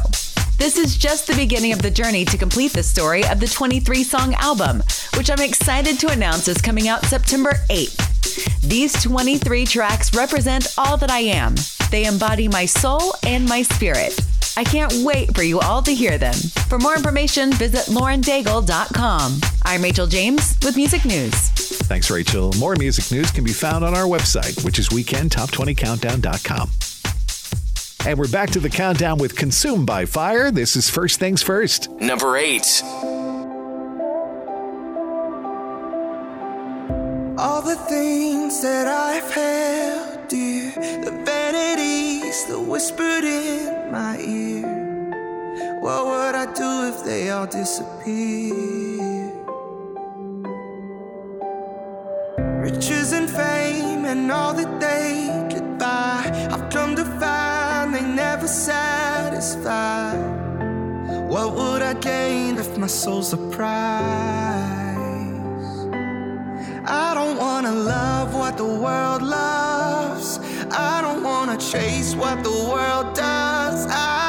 This is just the beginning of the journey to complete the story of the 23 song album, which I'm excited to announce is coming out September 8th. These 23 tracks represent all that I am. They embody my soul and my spirit. I can't wait for you all to hear them. For more information, visit laurendaigle.com. I'm Rachel James with Music News. Thanks, Rachel. More music news can be found on our website, which is weekendtop20countdown.com. And we're back to the countdown with Consumed by Fire. This is First Things First. Number eight. All the things that I've held dear, the vanities that whispered in my ear. What would I do if they all disappeared? Riches and fame and all that they could buy. I've come to find they never satisfy. What would I gain if my soul's a prize? I don't wanna love what the world loves. I don't wanna chase what the world does. I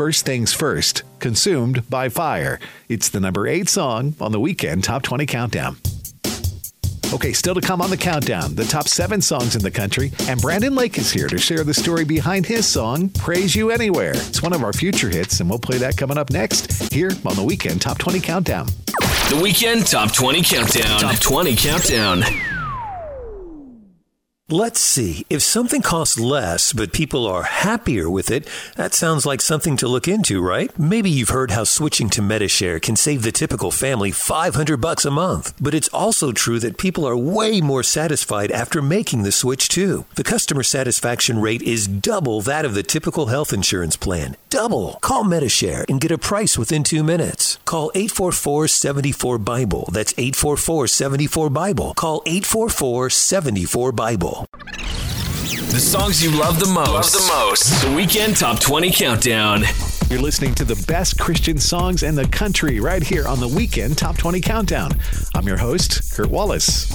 First Things First, Consumed by Fire. It's the number eight song on the weekend Top 20 Countdown. Okay, still to come on the countdown, the top seven songs in the country, and Brandon Lake is here to share the story behind his song, Praise You Anywhere. It's one of our future hits, and we'll play that coming up next here on the weekend Top 20 Countdown. The weekend top 20 countdown. Top 20 countdown. Let's see. If something costs less, but people are happier with it, that sounds like something to look into, right? Maybe you've heard how switching to Medi-Share can save the typical family 500 bucks a month. But it's also true that people are way more satisfied after making the switch too. The customer satisfaction rate is double that of the typical health insurance plan. Double. Call Medi-Share and get a price within 2 minutes. Call 844-74 Bible. That's 844-74 Bible. Call 844-74 Bible. The songs you love the most. Love the most. The weekend top 20 countdown. You're listening to the best Christian songs in the country right here on the weekend Top 20 Countdown. I'm your host, Kurt Wallace.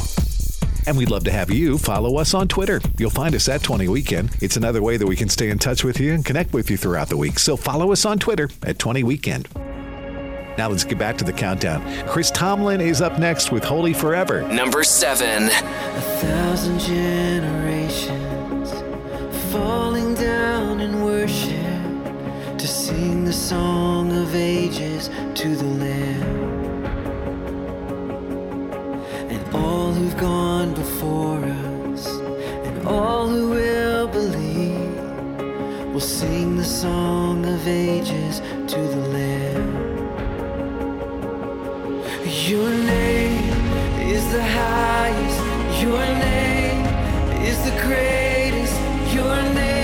And we'd love to have you follow us on Twitter. You'll find us at 20 Weekend. It's another way that we can stay in touch with you and connect with you throughout the week. So follow us on Twitter at 20 Weekend. Now let's get back to the countdown. Chris Tomlin is up next with Holy Forever. Number seven. A thousand generations falling down in worship to sing the song of ages to the Lamb. All who've gone before us, and all who will believe, will sing the song of ages to the Lamb. Your name is the highest. Your name is the greatest. Your name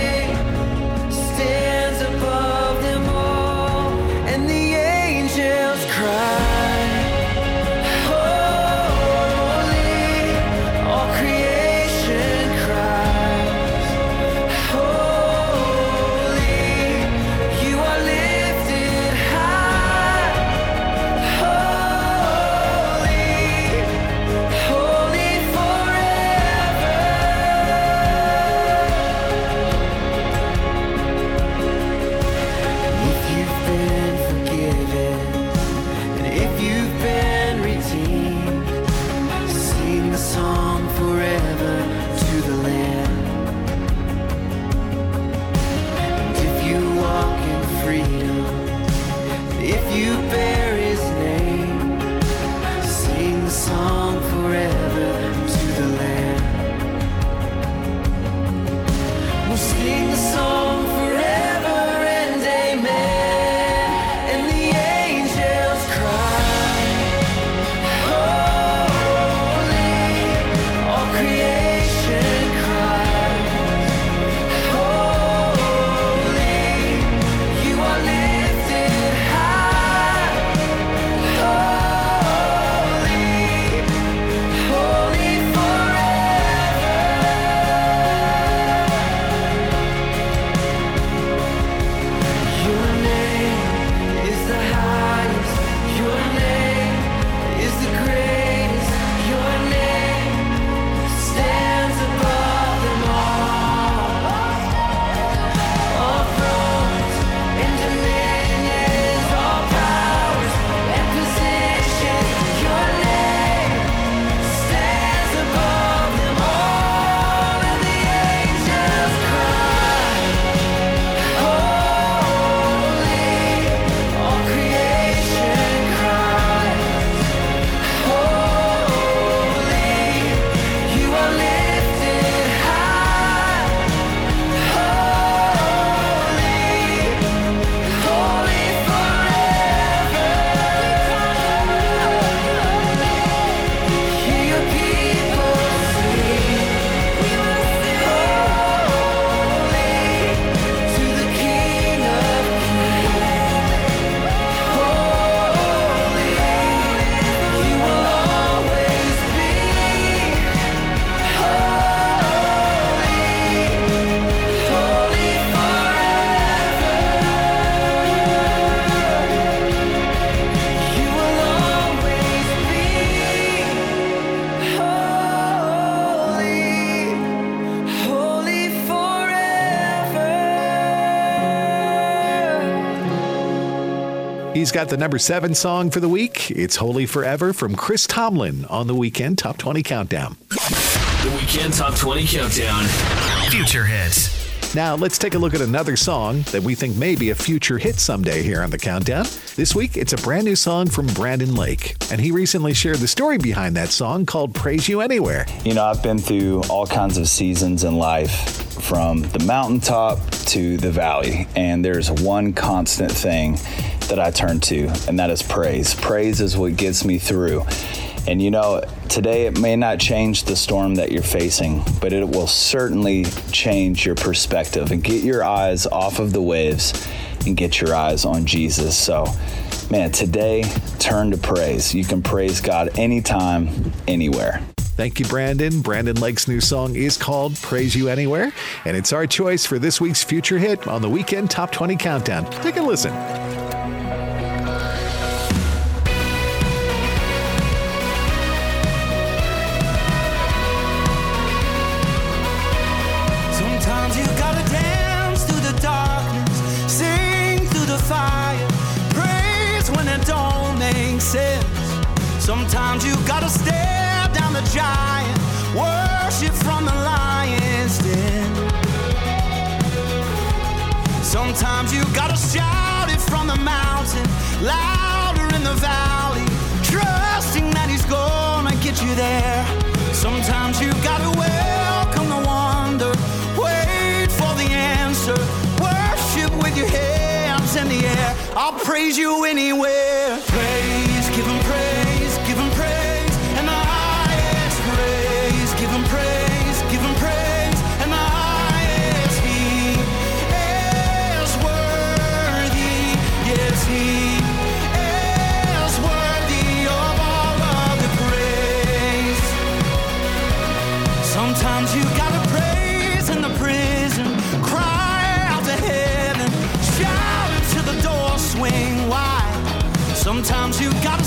He's got the number seven song for the week. It's Holy Forever from Chris Tomlin on the weekend Top 20 Countdown. The Weekend Top 20 Countdown. Future hits. Now, let's take a look at another song that we think may be a future hit someday here on the countdown. This week, it's a brand new song from Brandon Lake, and he recently shared the story behind that song called Praise You Anywhere. You know, I've been through all kinds of seasons in life from the mountaintop to the valley, and there's one constant thing that I turn to, and that is praise. Praise is what gets me through. And you know, today it may not change the storm that you're facing, but it will certainly change your perspective and get your eyes off of the waves and get your eyes on Jesus. So, man, today turn to praise. You can praise God anytime, anywhere. Thank you, Brandon. Brandon Lake's new song is called Praise You Anywhere, and it's our choice for this week's future hit on the weekend Top 20 Countdown. Take a listen. Gotta shout it from the mountain, louder in the valley, trusting that he's gonna get you there. Sometimes you gotta welcome the wonder, wait for the answer, worship with your hands in the air. I'll praise you anywhere. Sometimes you gotta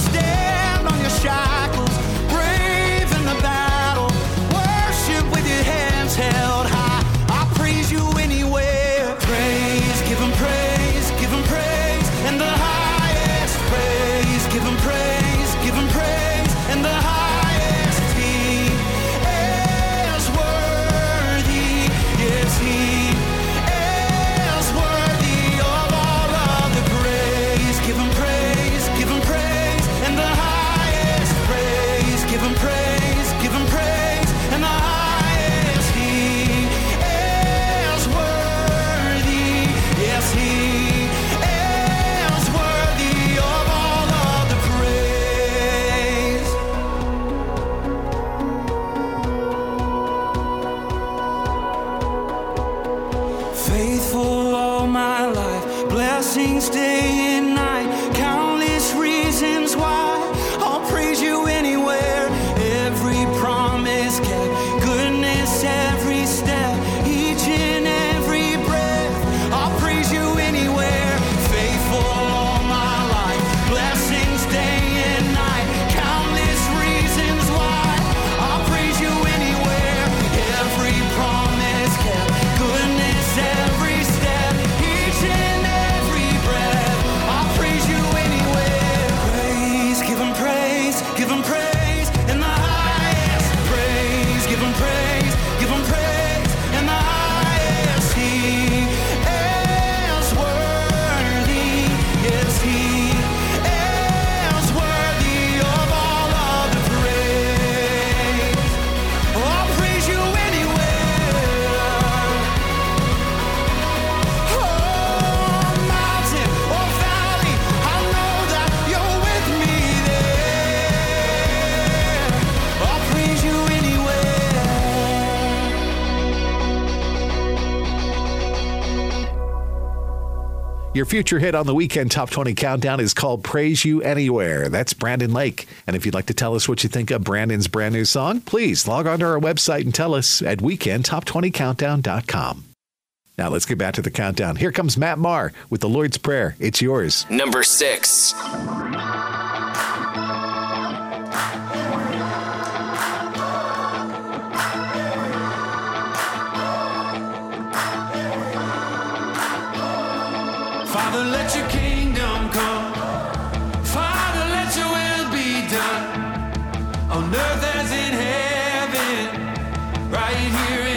Your future hit on the weekend Top 20 Countdown is called Praise You Anywhere. That's Brandon Lake. And if you'd like to tell us what you think of Brandon's brand new song, please log on to our website and tell us at weekendtop20countdown.com. Now let's get back to the countdown. Here comes Matt Maher with the Lord's Prayer. It's yours. Number six. on earth as in heaven, right here.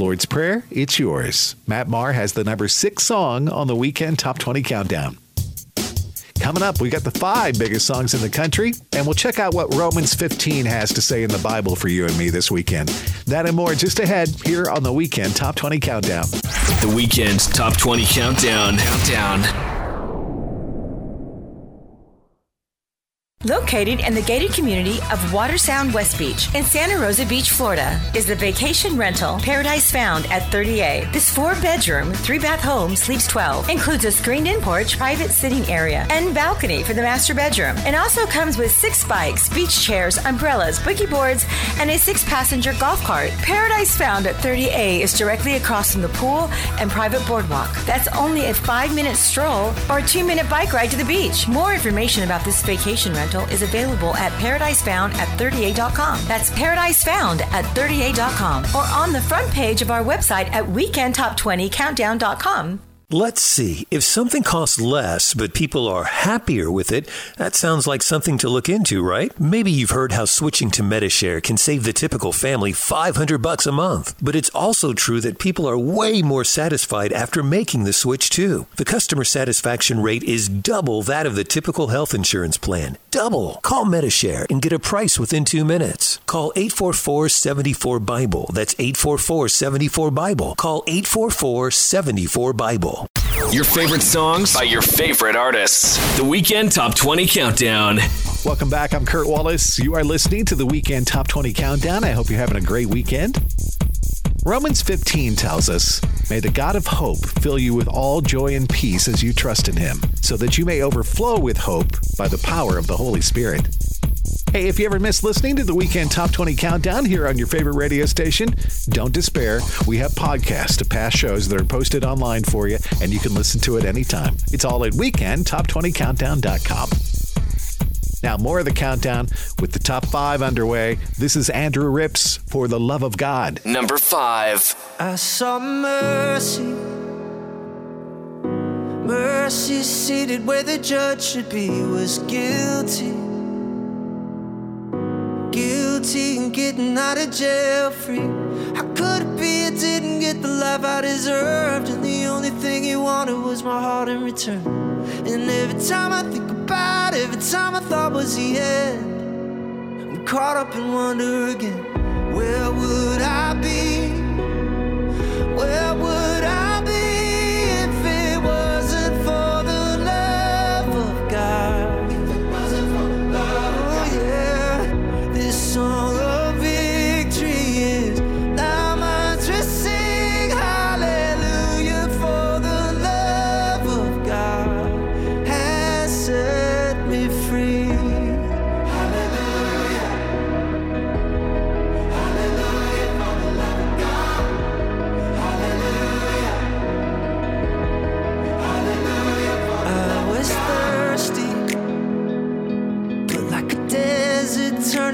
Lord's Prayer, it's yours. Matt Maher has the number six song on the weekend top 20 countdown. Coming up, we got the five biggest songs in the country, and we'll check out what Romans 15 has to say in the Bible for you and me this weekend. That and more just ahead here on the weekend top 20 countdown. The weekend top 20 countdown. Countdown. Located in the gated community of Watersound West Beach in Santa Rosa Beach, Florida, is the vacation rental Paradise Found at 30A. This four bedroom, three bath home sleeps 12, includes a screened in porch, private sitting area, and balcony for the master bedroom, and also comes with six bikes, beach chairs, umbrellas, boogie boards, and a six passenger golf cart. Paradise Found at 30A is directly across from the pool and private boardwalk. That's only a five minute stroll or a two minute bike ride to the beach. More information about this vacation rental is available at paradisefound at 30a.com. That's paradisefound at 30a.com or on the front page of our website at weekendtop20countdown.com. Let's see. If something costs less, but people are happier with it, that sounds like something to look into, right? Maybe you've heard how switching to Medi-Share can save the typical family 500 bucks a month. But it's also true that people are way more satisfied after making the switch too. The customer satisfaction rate is double that of the typical health insurance plan. Double. Call Medi-Share and get a price within 2 minutes. Call 844-74-BIBLE. That's 844-74-BIBLE. Call 844-74-BIBLE. Your favorite songs by your favorite artists. The weekend top 20 countdown. Welcome back. I'm Kurt Wallace. You are listening to the Weekend Top 20 Countdown. I hope you're having a great weekend. Romans 15 tells us, May the God of hope fill you with all joy and peace as you trust in him, so that you may overflow with hope by the power of the Holy Spirit. Hey, if you ever miss listening to the Weekend Top 20 Countdown here on your favorite radio station, don't despair. We have podcasts of past shows that are posted online for you, and you can listen to it anytime. It's all at weekendtop20countdown.com. Now, more of the countdown with the top five underway. This is Andrew Ripp's for the love of God. Number five. I saw mercy. Mercy seated where the judge should be was guilty. Guilty and getting out of jail free. How could it be I didn't get the life I deserved? And the only thing he wanted was my heart in return. And every time I think about it, every time I thought was the end, I'm caught up in wonder again. Where would I be? Where would I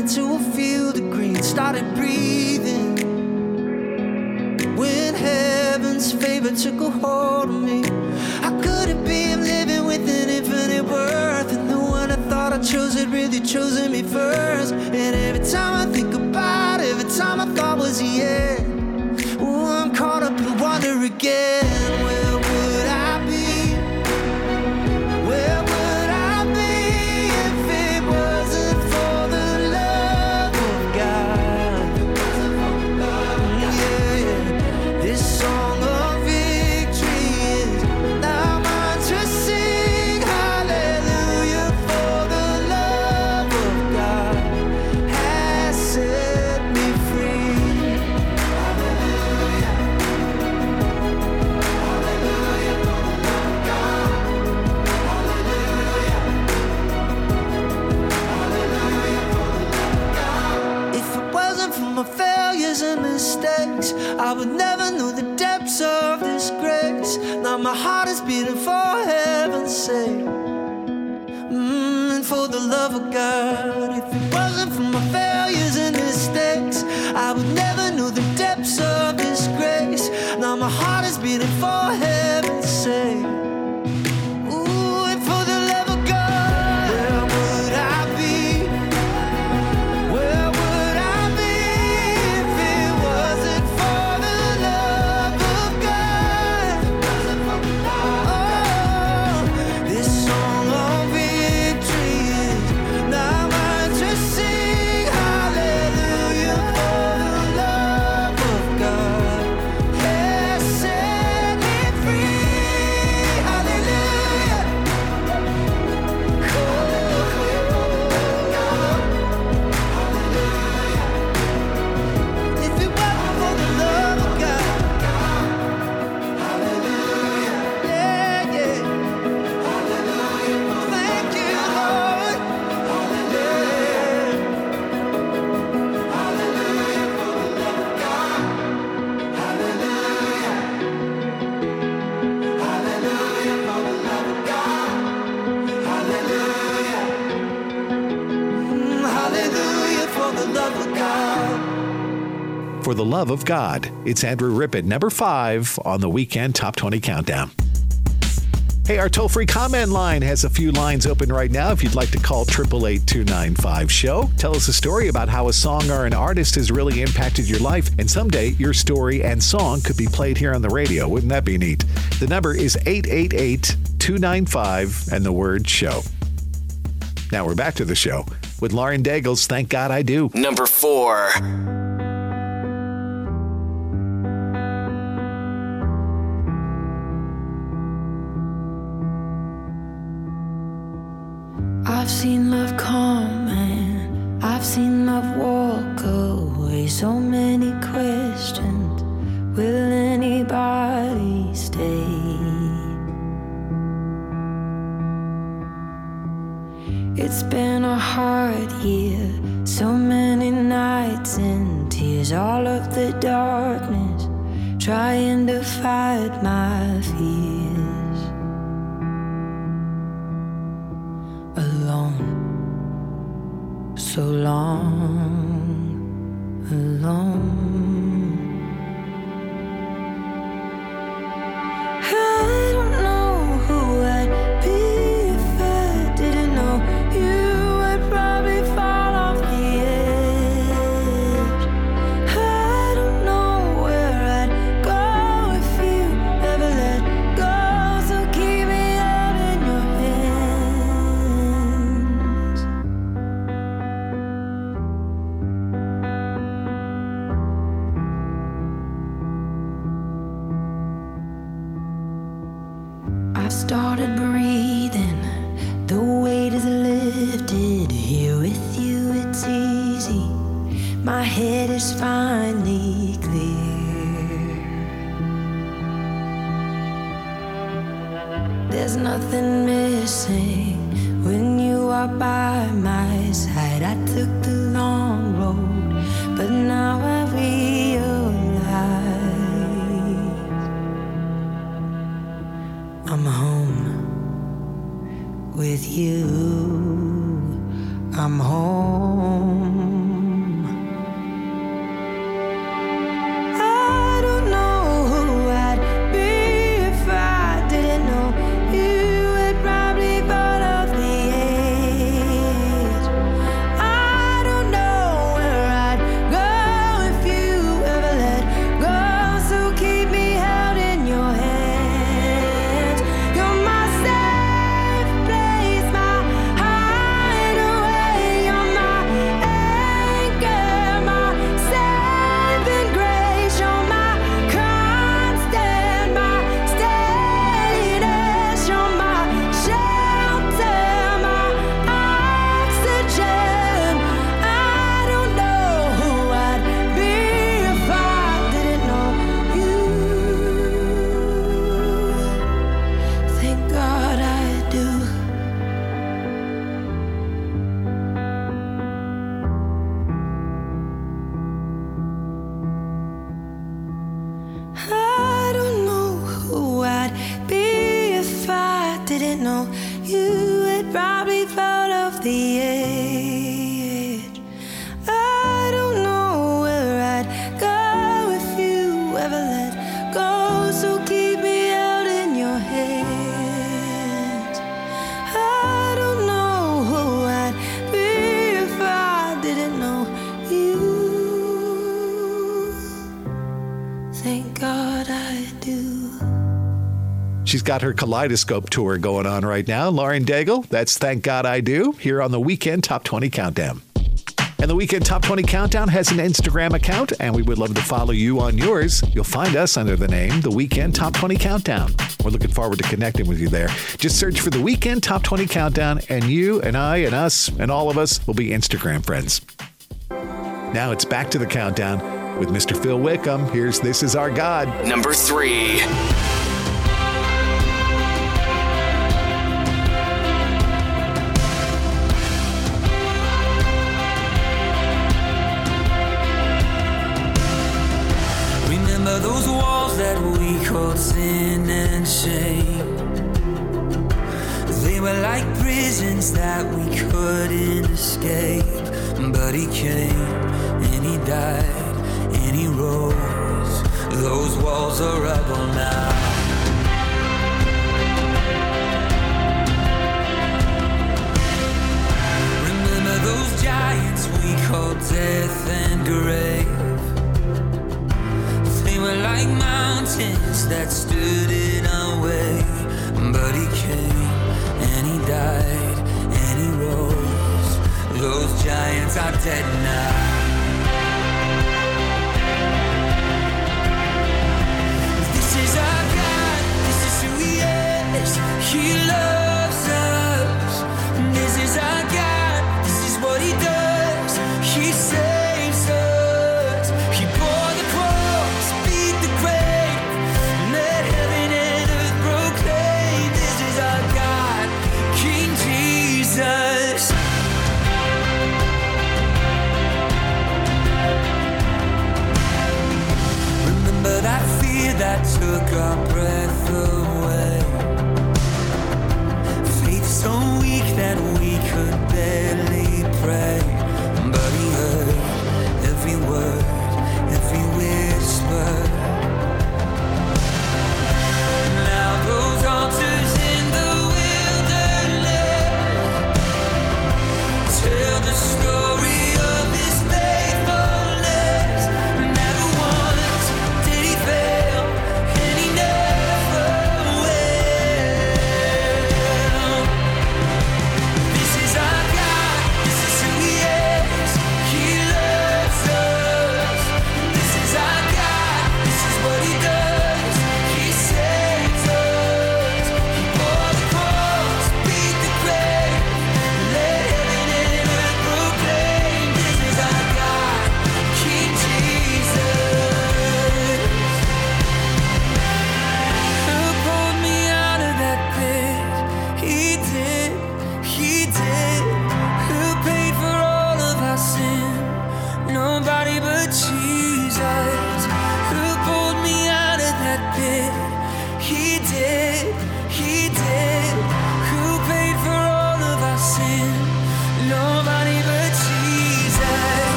into a field of green. Started breathing when heaven's favor took a hold of me. How could it be I'm living with an infinite worth? And the one I thought I chose had really chosen me first. And every time I think about it, every time I thought was the end, oh, I'm caught up in wonder again. Love of God, it's Andrew Rippett, number five on the weekend Top 20 Countdown. Hey, our toll free comment line has a few lines open right now. If you'd like to call 888 295 show, tell us a story about how a song or an artist has really impacted your life, and someday your story and song could be played here on the radio. Wouldn't that be neat? The number is 888 295 and the word show. Now we're back to the show with Lauren Daigle's Thank God I Do. Number four. Got her kaleidoscope tour going on right now. Lauren Daigle, that's Thank God I Do, here on the Weekend Top 20 Countdown. And the Weekend Top 20 Countdown has an Instagram account, and we would love to follow you on yours. You'll find us under the name The Weekend Top 20 Countdown. We're looking forward to connecting with you there. Just search for The Weekend Top 20 Countdown, and you and I and us and all of us will be Instagram friends. Now it's back to the countdown with Mr. Phil Wickham. Here's This Is Our God. Number three. That we couldn't escape. But he came and he died and he rose. Those walls are rubble now. Remember those giants we called death and grave. They were like mountains that stood in our way. But he came and he died. Those giants are dead now. This is our God, this is who he is. He loves Look up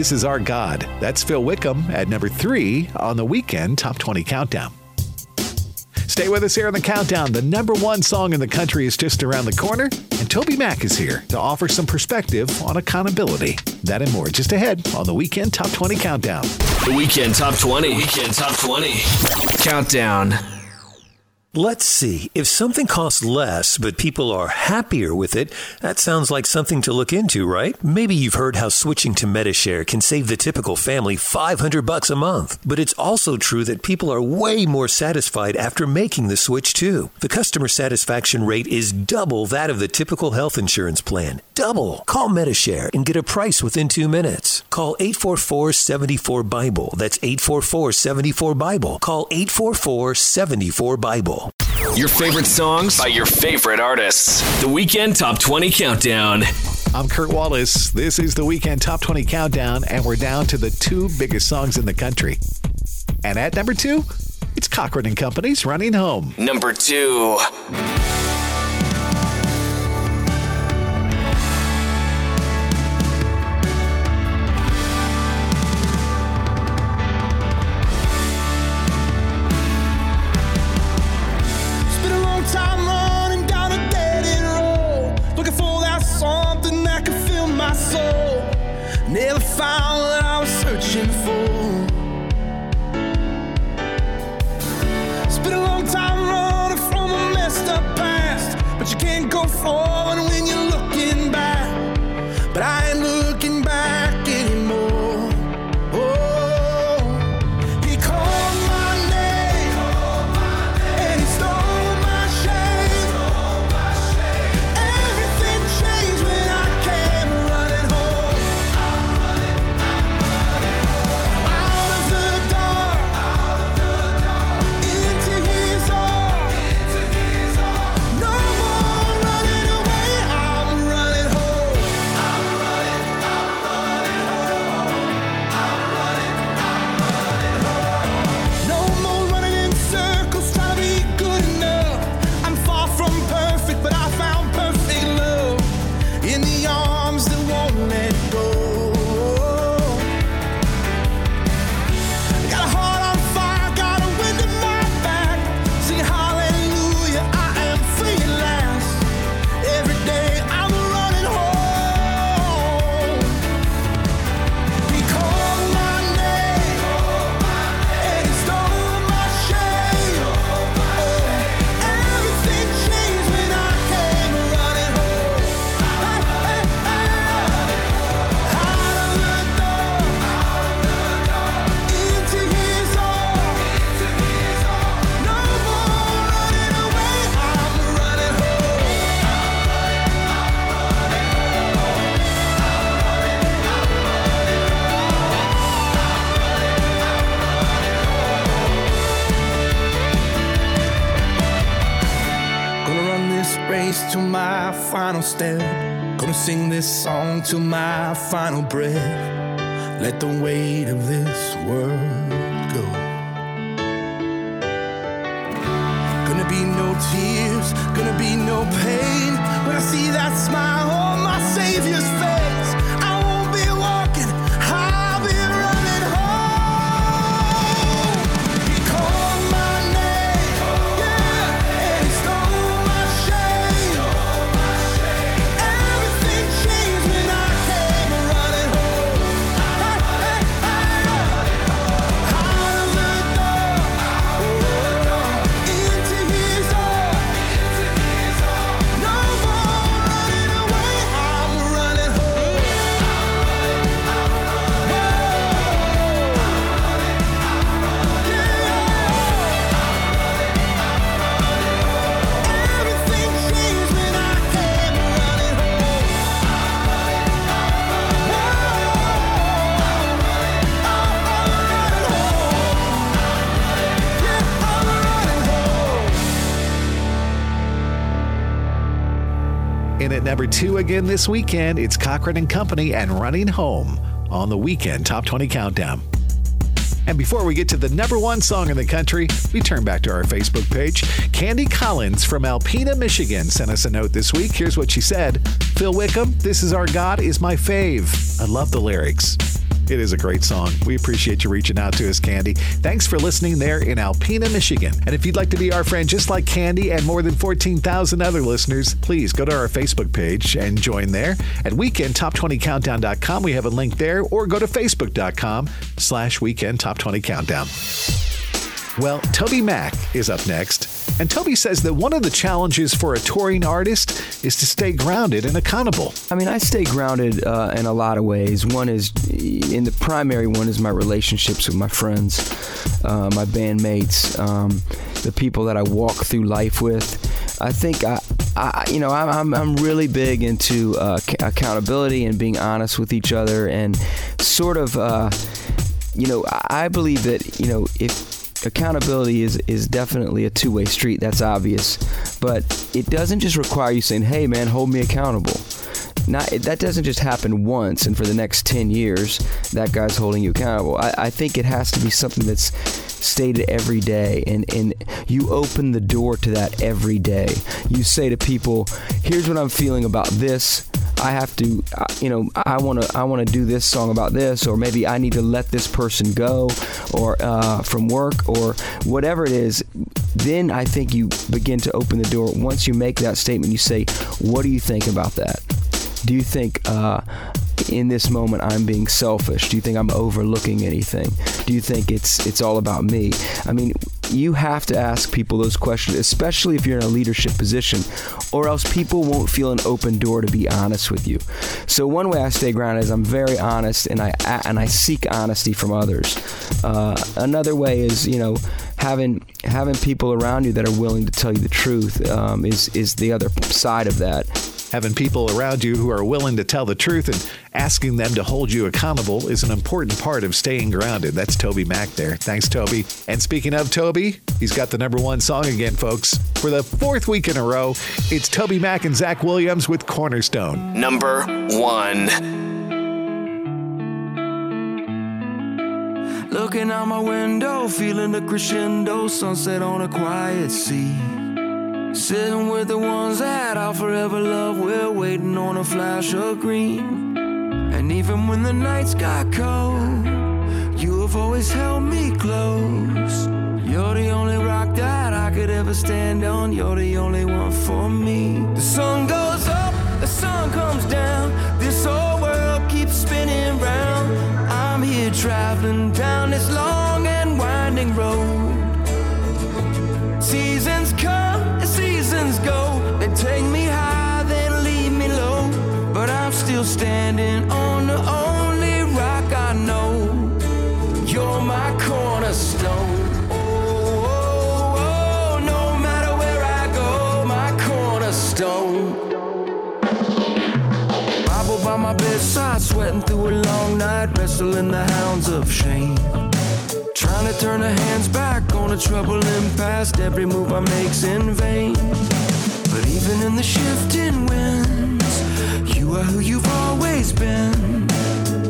This is Our God. That's Phil Wickham at number three on the weekend Top 20 Countdown. Stay with us here on the countdown. The number one song in the country is just around the corner, and TobyMac is here to offer some perspective on accountability. That and more just ahead on the weekend Top 20 Countdown. The Weekend Top 20. Weekend Top 20. Countdown. Let's see. If something costs less, but people are happier with it, that sounds like something to look into, right? Maybe you've heard how switching to Medi-Share can save the typical family 500 bucks a month. But it's also true that people are way more satisfied after making the switch too. The customer satisfaction rate is double that of the typical health insurance plan. Double. Call Medi-Share and get a price within 2 minutes. Call 844-74 Bible. That's 844-74 Bible. Call 844-74 Bible. Your favorite songs by your favorite artists. The Weekend Top 20 Countdown. I'm Kurt Wallace. This is the weekend Top 20 Countdown, and we're down to the two biggest songs in the country. And at number two, it's Cochren and Company's Running Home. Number two. My soul. Never found what I was searching for. It's been a long time running from a messed up past, but you can't go forward when you're step. Gonna sing this song till my final breath. Let the weight of this world go. Gonna be no tears, gonna be no pain. When I see that smile on my Savior's face, number two again this weekend, it's Cochren and Company and Running Home on the weekend Top 20 Countdown. And before we get to the number one song in the country, we turn back to our Facebook page. Candy Collins from Alpena, Michigan sent us a note this week. Here's what she said Phil Wickham, This Is Our God is my fave. I love the lyrics. It is a great song. We appreciate you reaching out to us, Candy. Thanks for listening there in Alpena, Michigan. And if you'd like to be our friend just like Candy and more than 14,000 other listeners, please go to our Facebook page and join there. At weekendtop20countdown.com, we have a link there, or go to facebook.com slash weekend top 20 countdown. Well, TobyMac is up next. And Toby says that one of the challenges for a touring artist is to stay grounded and accountable. I mean, I stay grounded uh, in a lot of ways. One is, in the primary one, is my relationships with my friends, uh, my bandmates, um, the people that I walk through life with. I think I, I you know, I'm, I'm really big into uh, accountability and being honest with each other, and sort of, uh, you know, I I believe that you know if accountability is is definitely a two-way street that's obvious. But it doesn't just require you saying hey man hold me accountable. Not that doesn't just happen once and for the next 10 years that guy's holding you accountable. I, I think it has to be something that's stated every day and, and you open the door to that every day. You say to people here's what i'm feeling about this I have to, uh, you know, I want to, I want to do this song about this, or maybe I need to let this person go, or uh, from work, or whatever it is. Then I think you begin to open the door. Once you make that statement, you say, "What do you think about that? Do you think?" Uh, in this moment I'm being selfish? Do you think I'm overlooking anything? Do you think it's it's all about me? I mean, you have to ask people those questions, especially if you're in a leadership position, or else people won't feel an open door to be honest with you. So one way I stay grounded is I'm very honest and I and I seek honesty from others. Uh, another way is you know having having people around you that are willing to tell you the truth um, is is the other side of that. Having people around you who are willing to tell the truth and asking them to hold you accountable is an important part of staying grounded. That's TobyMac there. Thanks, Toby. And speaking of Toby, he's got the number one song again, folks. For the fourth week in a row, it's TobyMac and Zach Williams with Cornerstone. Number one. Looking out my window, feeling the crescendo, sunset on a quiet sea. Sitting with the ones that I'll forever love, we're waiting on a flash of green. And even when the nights got cold, you have always held me close. You're the only rock that I could ever stand on, you're the only one for me. The sun goes up, the sun comes down, this whole world keeps spinning round. I'm here traveling down this long and winding road. Seasons come seasons go. They take me high, then leave me low. But I'm still standing on the only rock I know. You're my cornerstone. Oh, oh, oh, no matter where I go, my cornerstone. By my bedside, sweating through a long night, wrestling the hounds of shame. Trying to turn the hands back on a troubling past. Every move I make's in vain. But even in the shifting winds, You are who you've always been.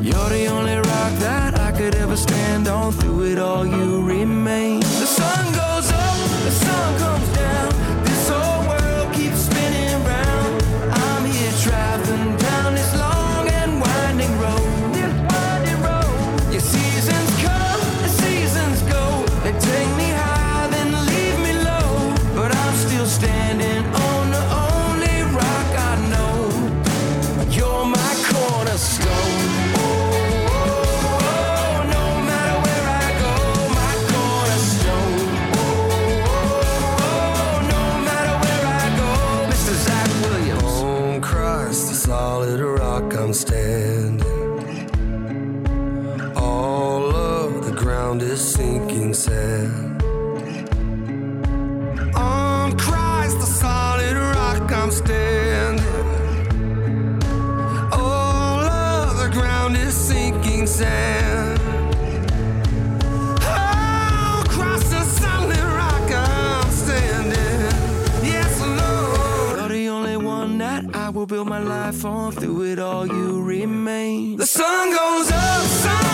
You're the only rock that I could ever stand on. Through it all, you remain. The sun goes up, the sun comes will build my life on. Through it all, you remain. The sun goes up, sun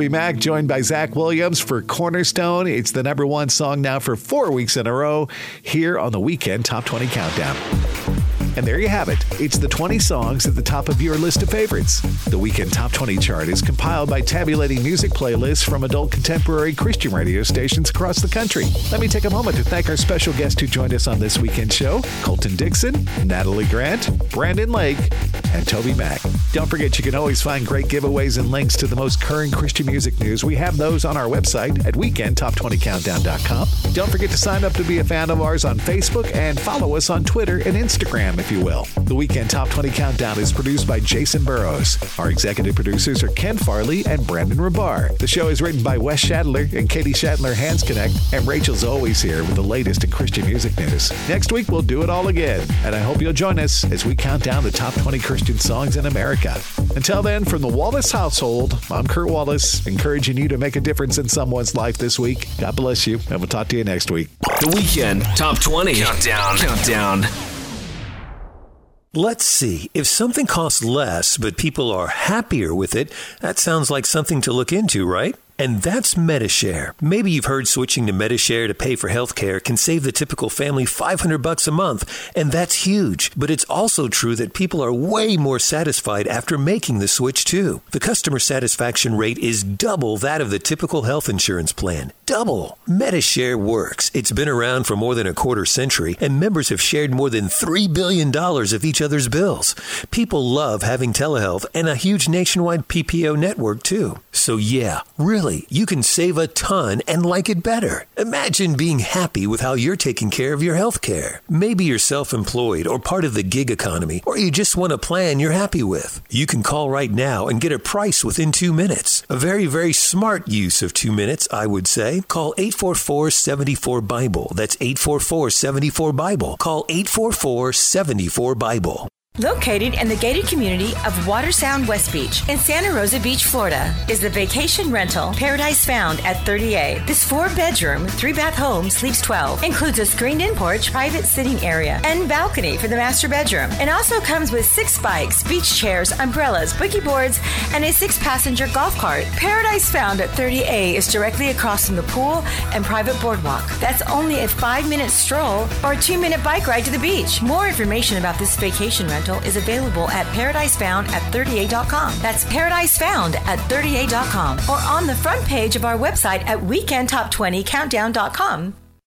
TobyMac joined by Zach Williams for Cornerstone. It's the number one song now for four weeks in a row here on the Weekend Top 20 Countdown. And there you have it. It's the 20 songs at the top of your list of favorites. The Weekend Top 20 chart is compiled by tabulating music playlists from adult contemporary Christian radio stations across the country. Let me take a moment to thank our special guests who joined us on this weekend show Colton Dixon, Natalie Grant, Brandon Lake, and TobyMac. Don't forget, you can always find great giveaways and links to the most current Christian music news. We have those on our website at weekendtop20countdown.com. Don't forget to sign up to be a fan of ours on Facebook and follow us on Twitter and Instagram, if you will. The Weekend Top 20 Countdown is produced by Jason Burrows. Our executive producers are Ken Farley and Brandon Rabar. The show is written by Wes Shadler and Katie Shadler Hands Connect, and Rachel's always here with the latest in Christian music news. Next week, we'll do it all again, and I hope you'll join us as we count down the top 20 Christian songs in America. Until then, from the Wallace household, I'm Kurt Wallace, encouraging you to make a difference in someone's life this week. God bless you, and we'll talk to you next week. The Weekend Top 20 Countdown. Countdown. Let's see. If something costs less, but people are happier with it, that sounds like something to look into, right? And that's Medi-Share. Maybe you've heard switching to Medi-Share to pay for healthcare can save the typical family 500 bucks a month, and that's huge. But it's also true that people are way more satisfied after making the switch too. The customer satisfaction rate is double that of the typical health insurance plan. Double. Medi-Share works. It's been around for more than a quarter century, and members have shared more than $3 billion of each other's bills. People love having telehealth and a huge nationwide PPO network too. So yeah, really, you can save a ton and like it better. Imagine being happy with how you're taking care of your health care. Maybe you're self-employed or part of the gig economy, or you just want a plan you're happy with. You can call right now and get a price within two minutes. A very, very smart use of two minutes, I would say. Call 844-74-BIBLE. That's 844-74-BIBLE. Call 844-74-BIBLE. Located in the gated community of Watersound West Beach in Santa Rosa Beach, Florida, is the vacation rental Paradise Found at 30A. This four bedroom, three bath home sleeps 12, includes a screened in porch, private sitting area, and balcony for the master bedroom. It also comes with six bikes, beach chairs, umbrellas, boogie boards, and a six passenger golf cart. Paradise Found at 30A is directly across from the pool and private boardwalk. That's only a five minute stroll or a two minute bike ride to the beach. More information about this vacation rental is available at paradisefound at 30a.com. That's paradisefound at 30a.com or on the front page of our website at weekendtop20countdown.com.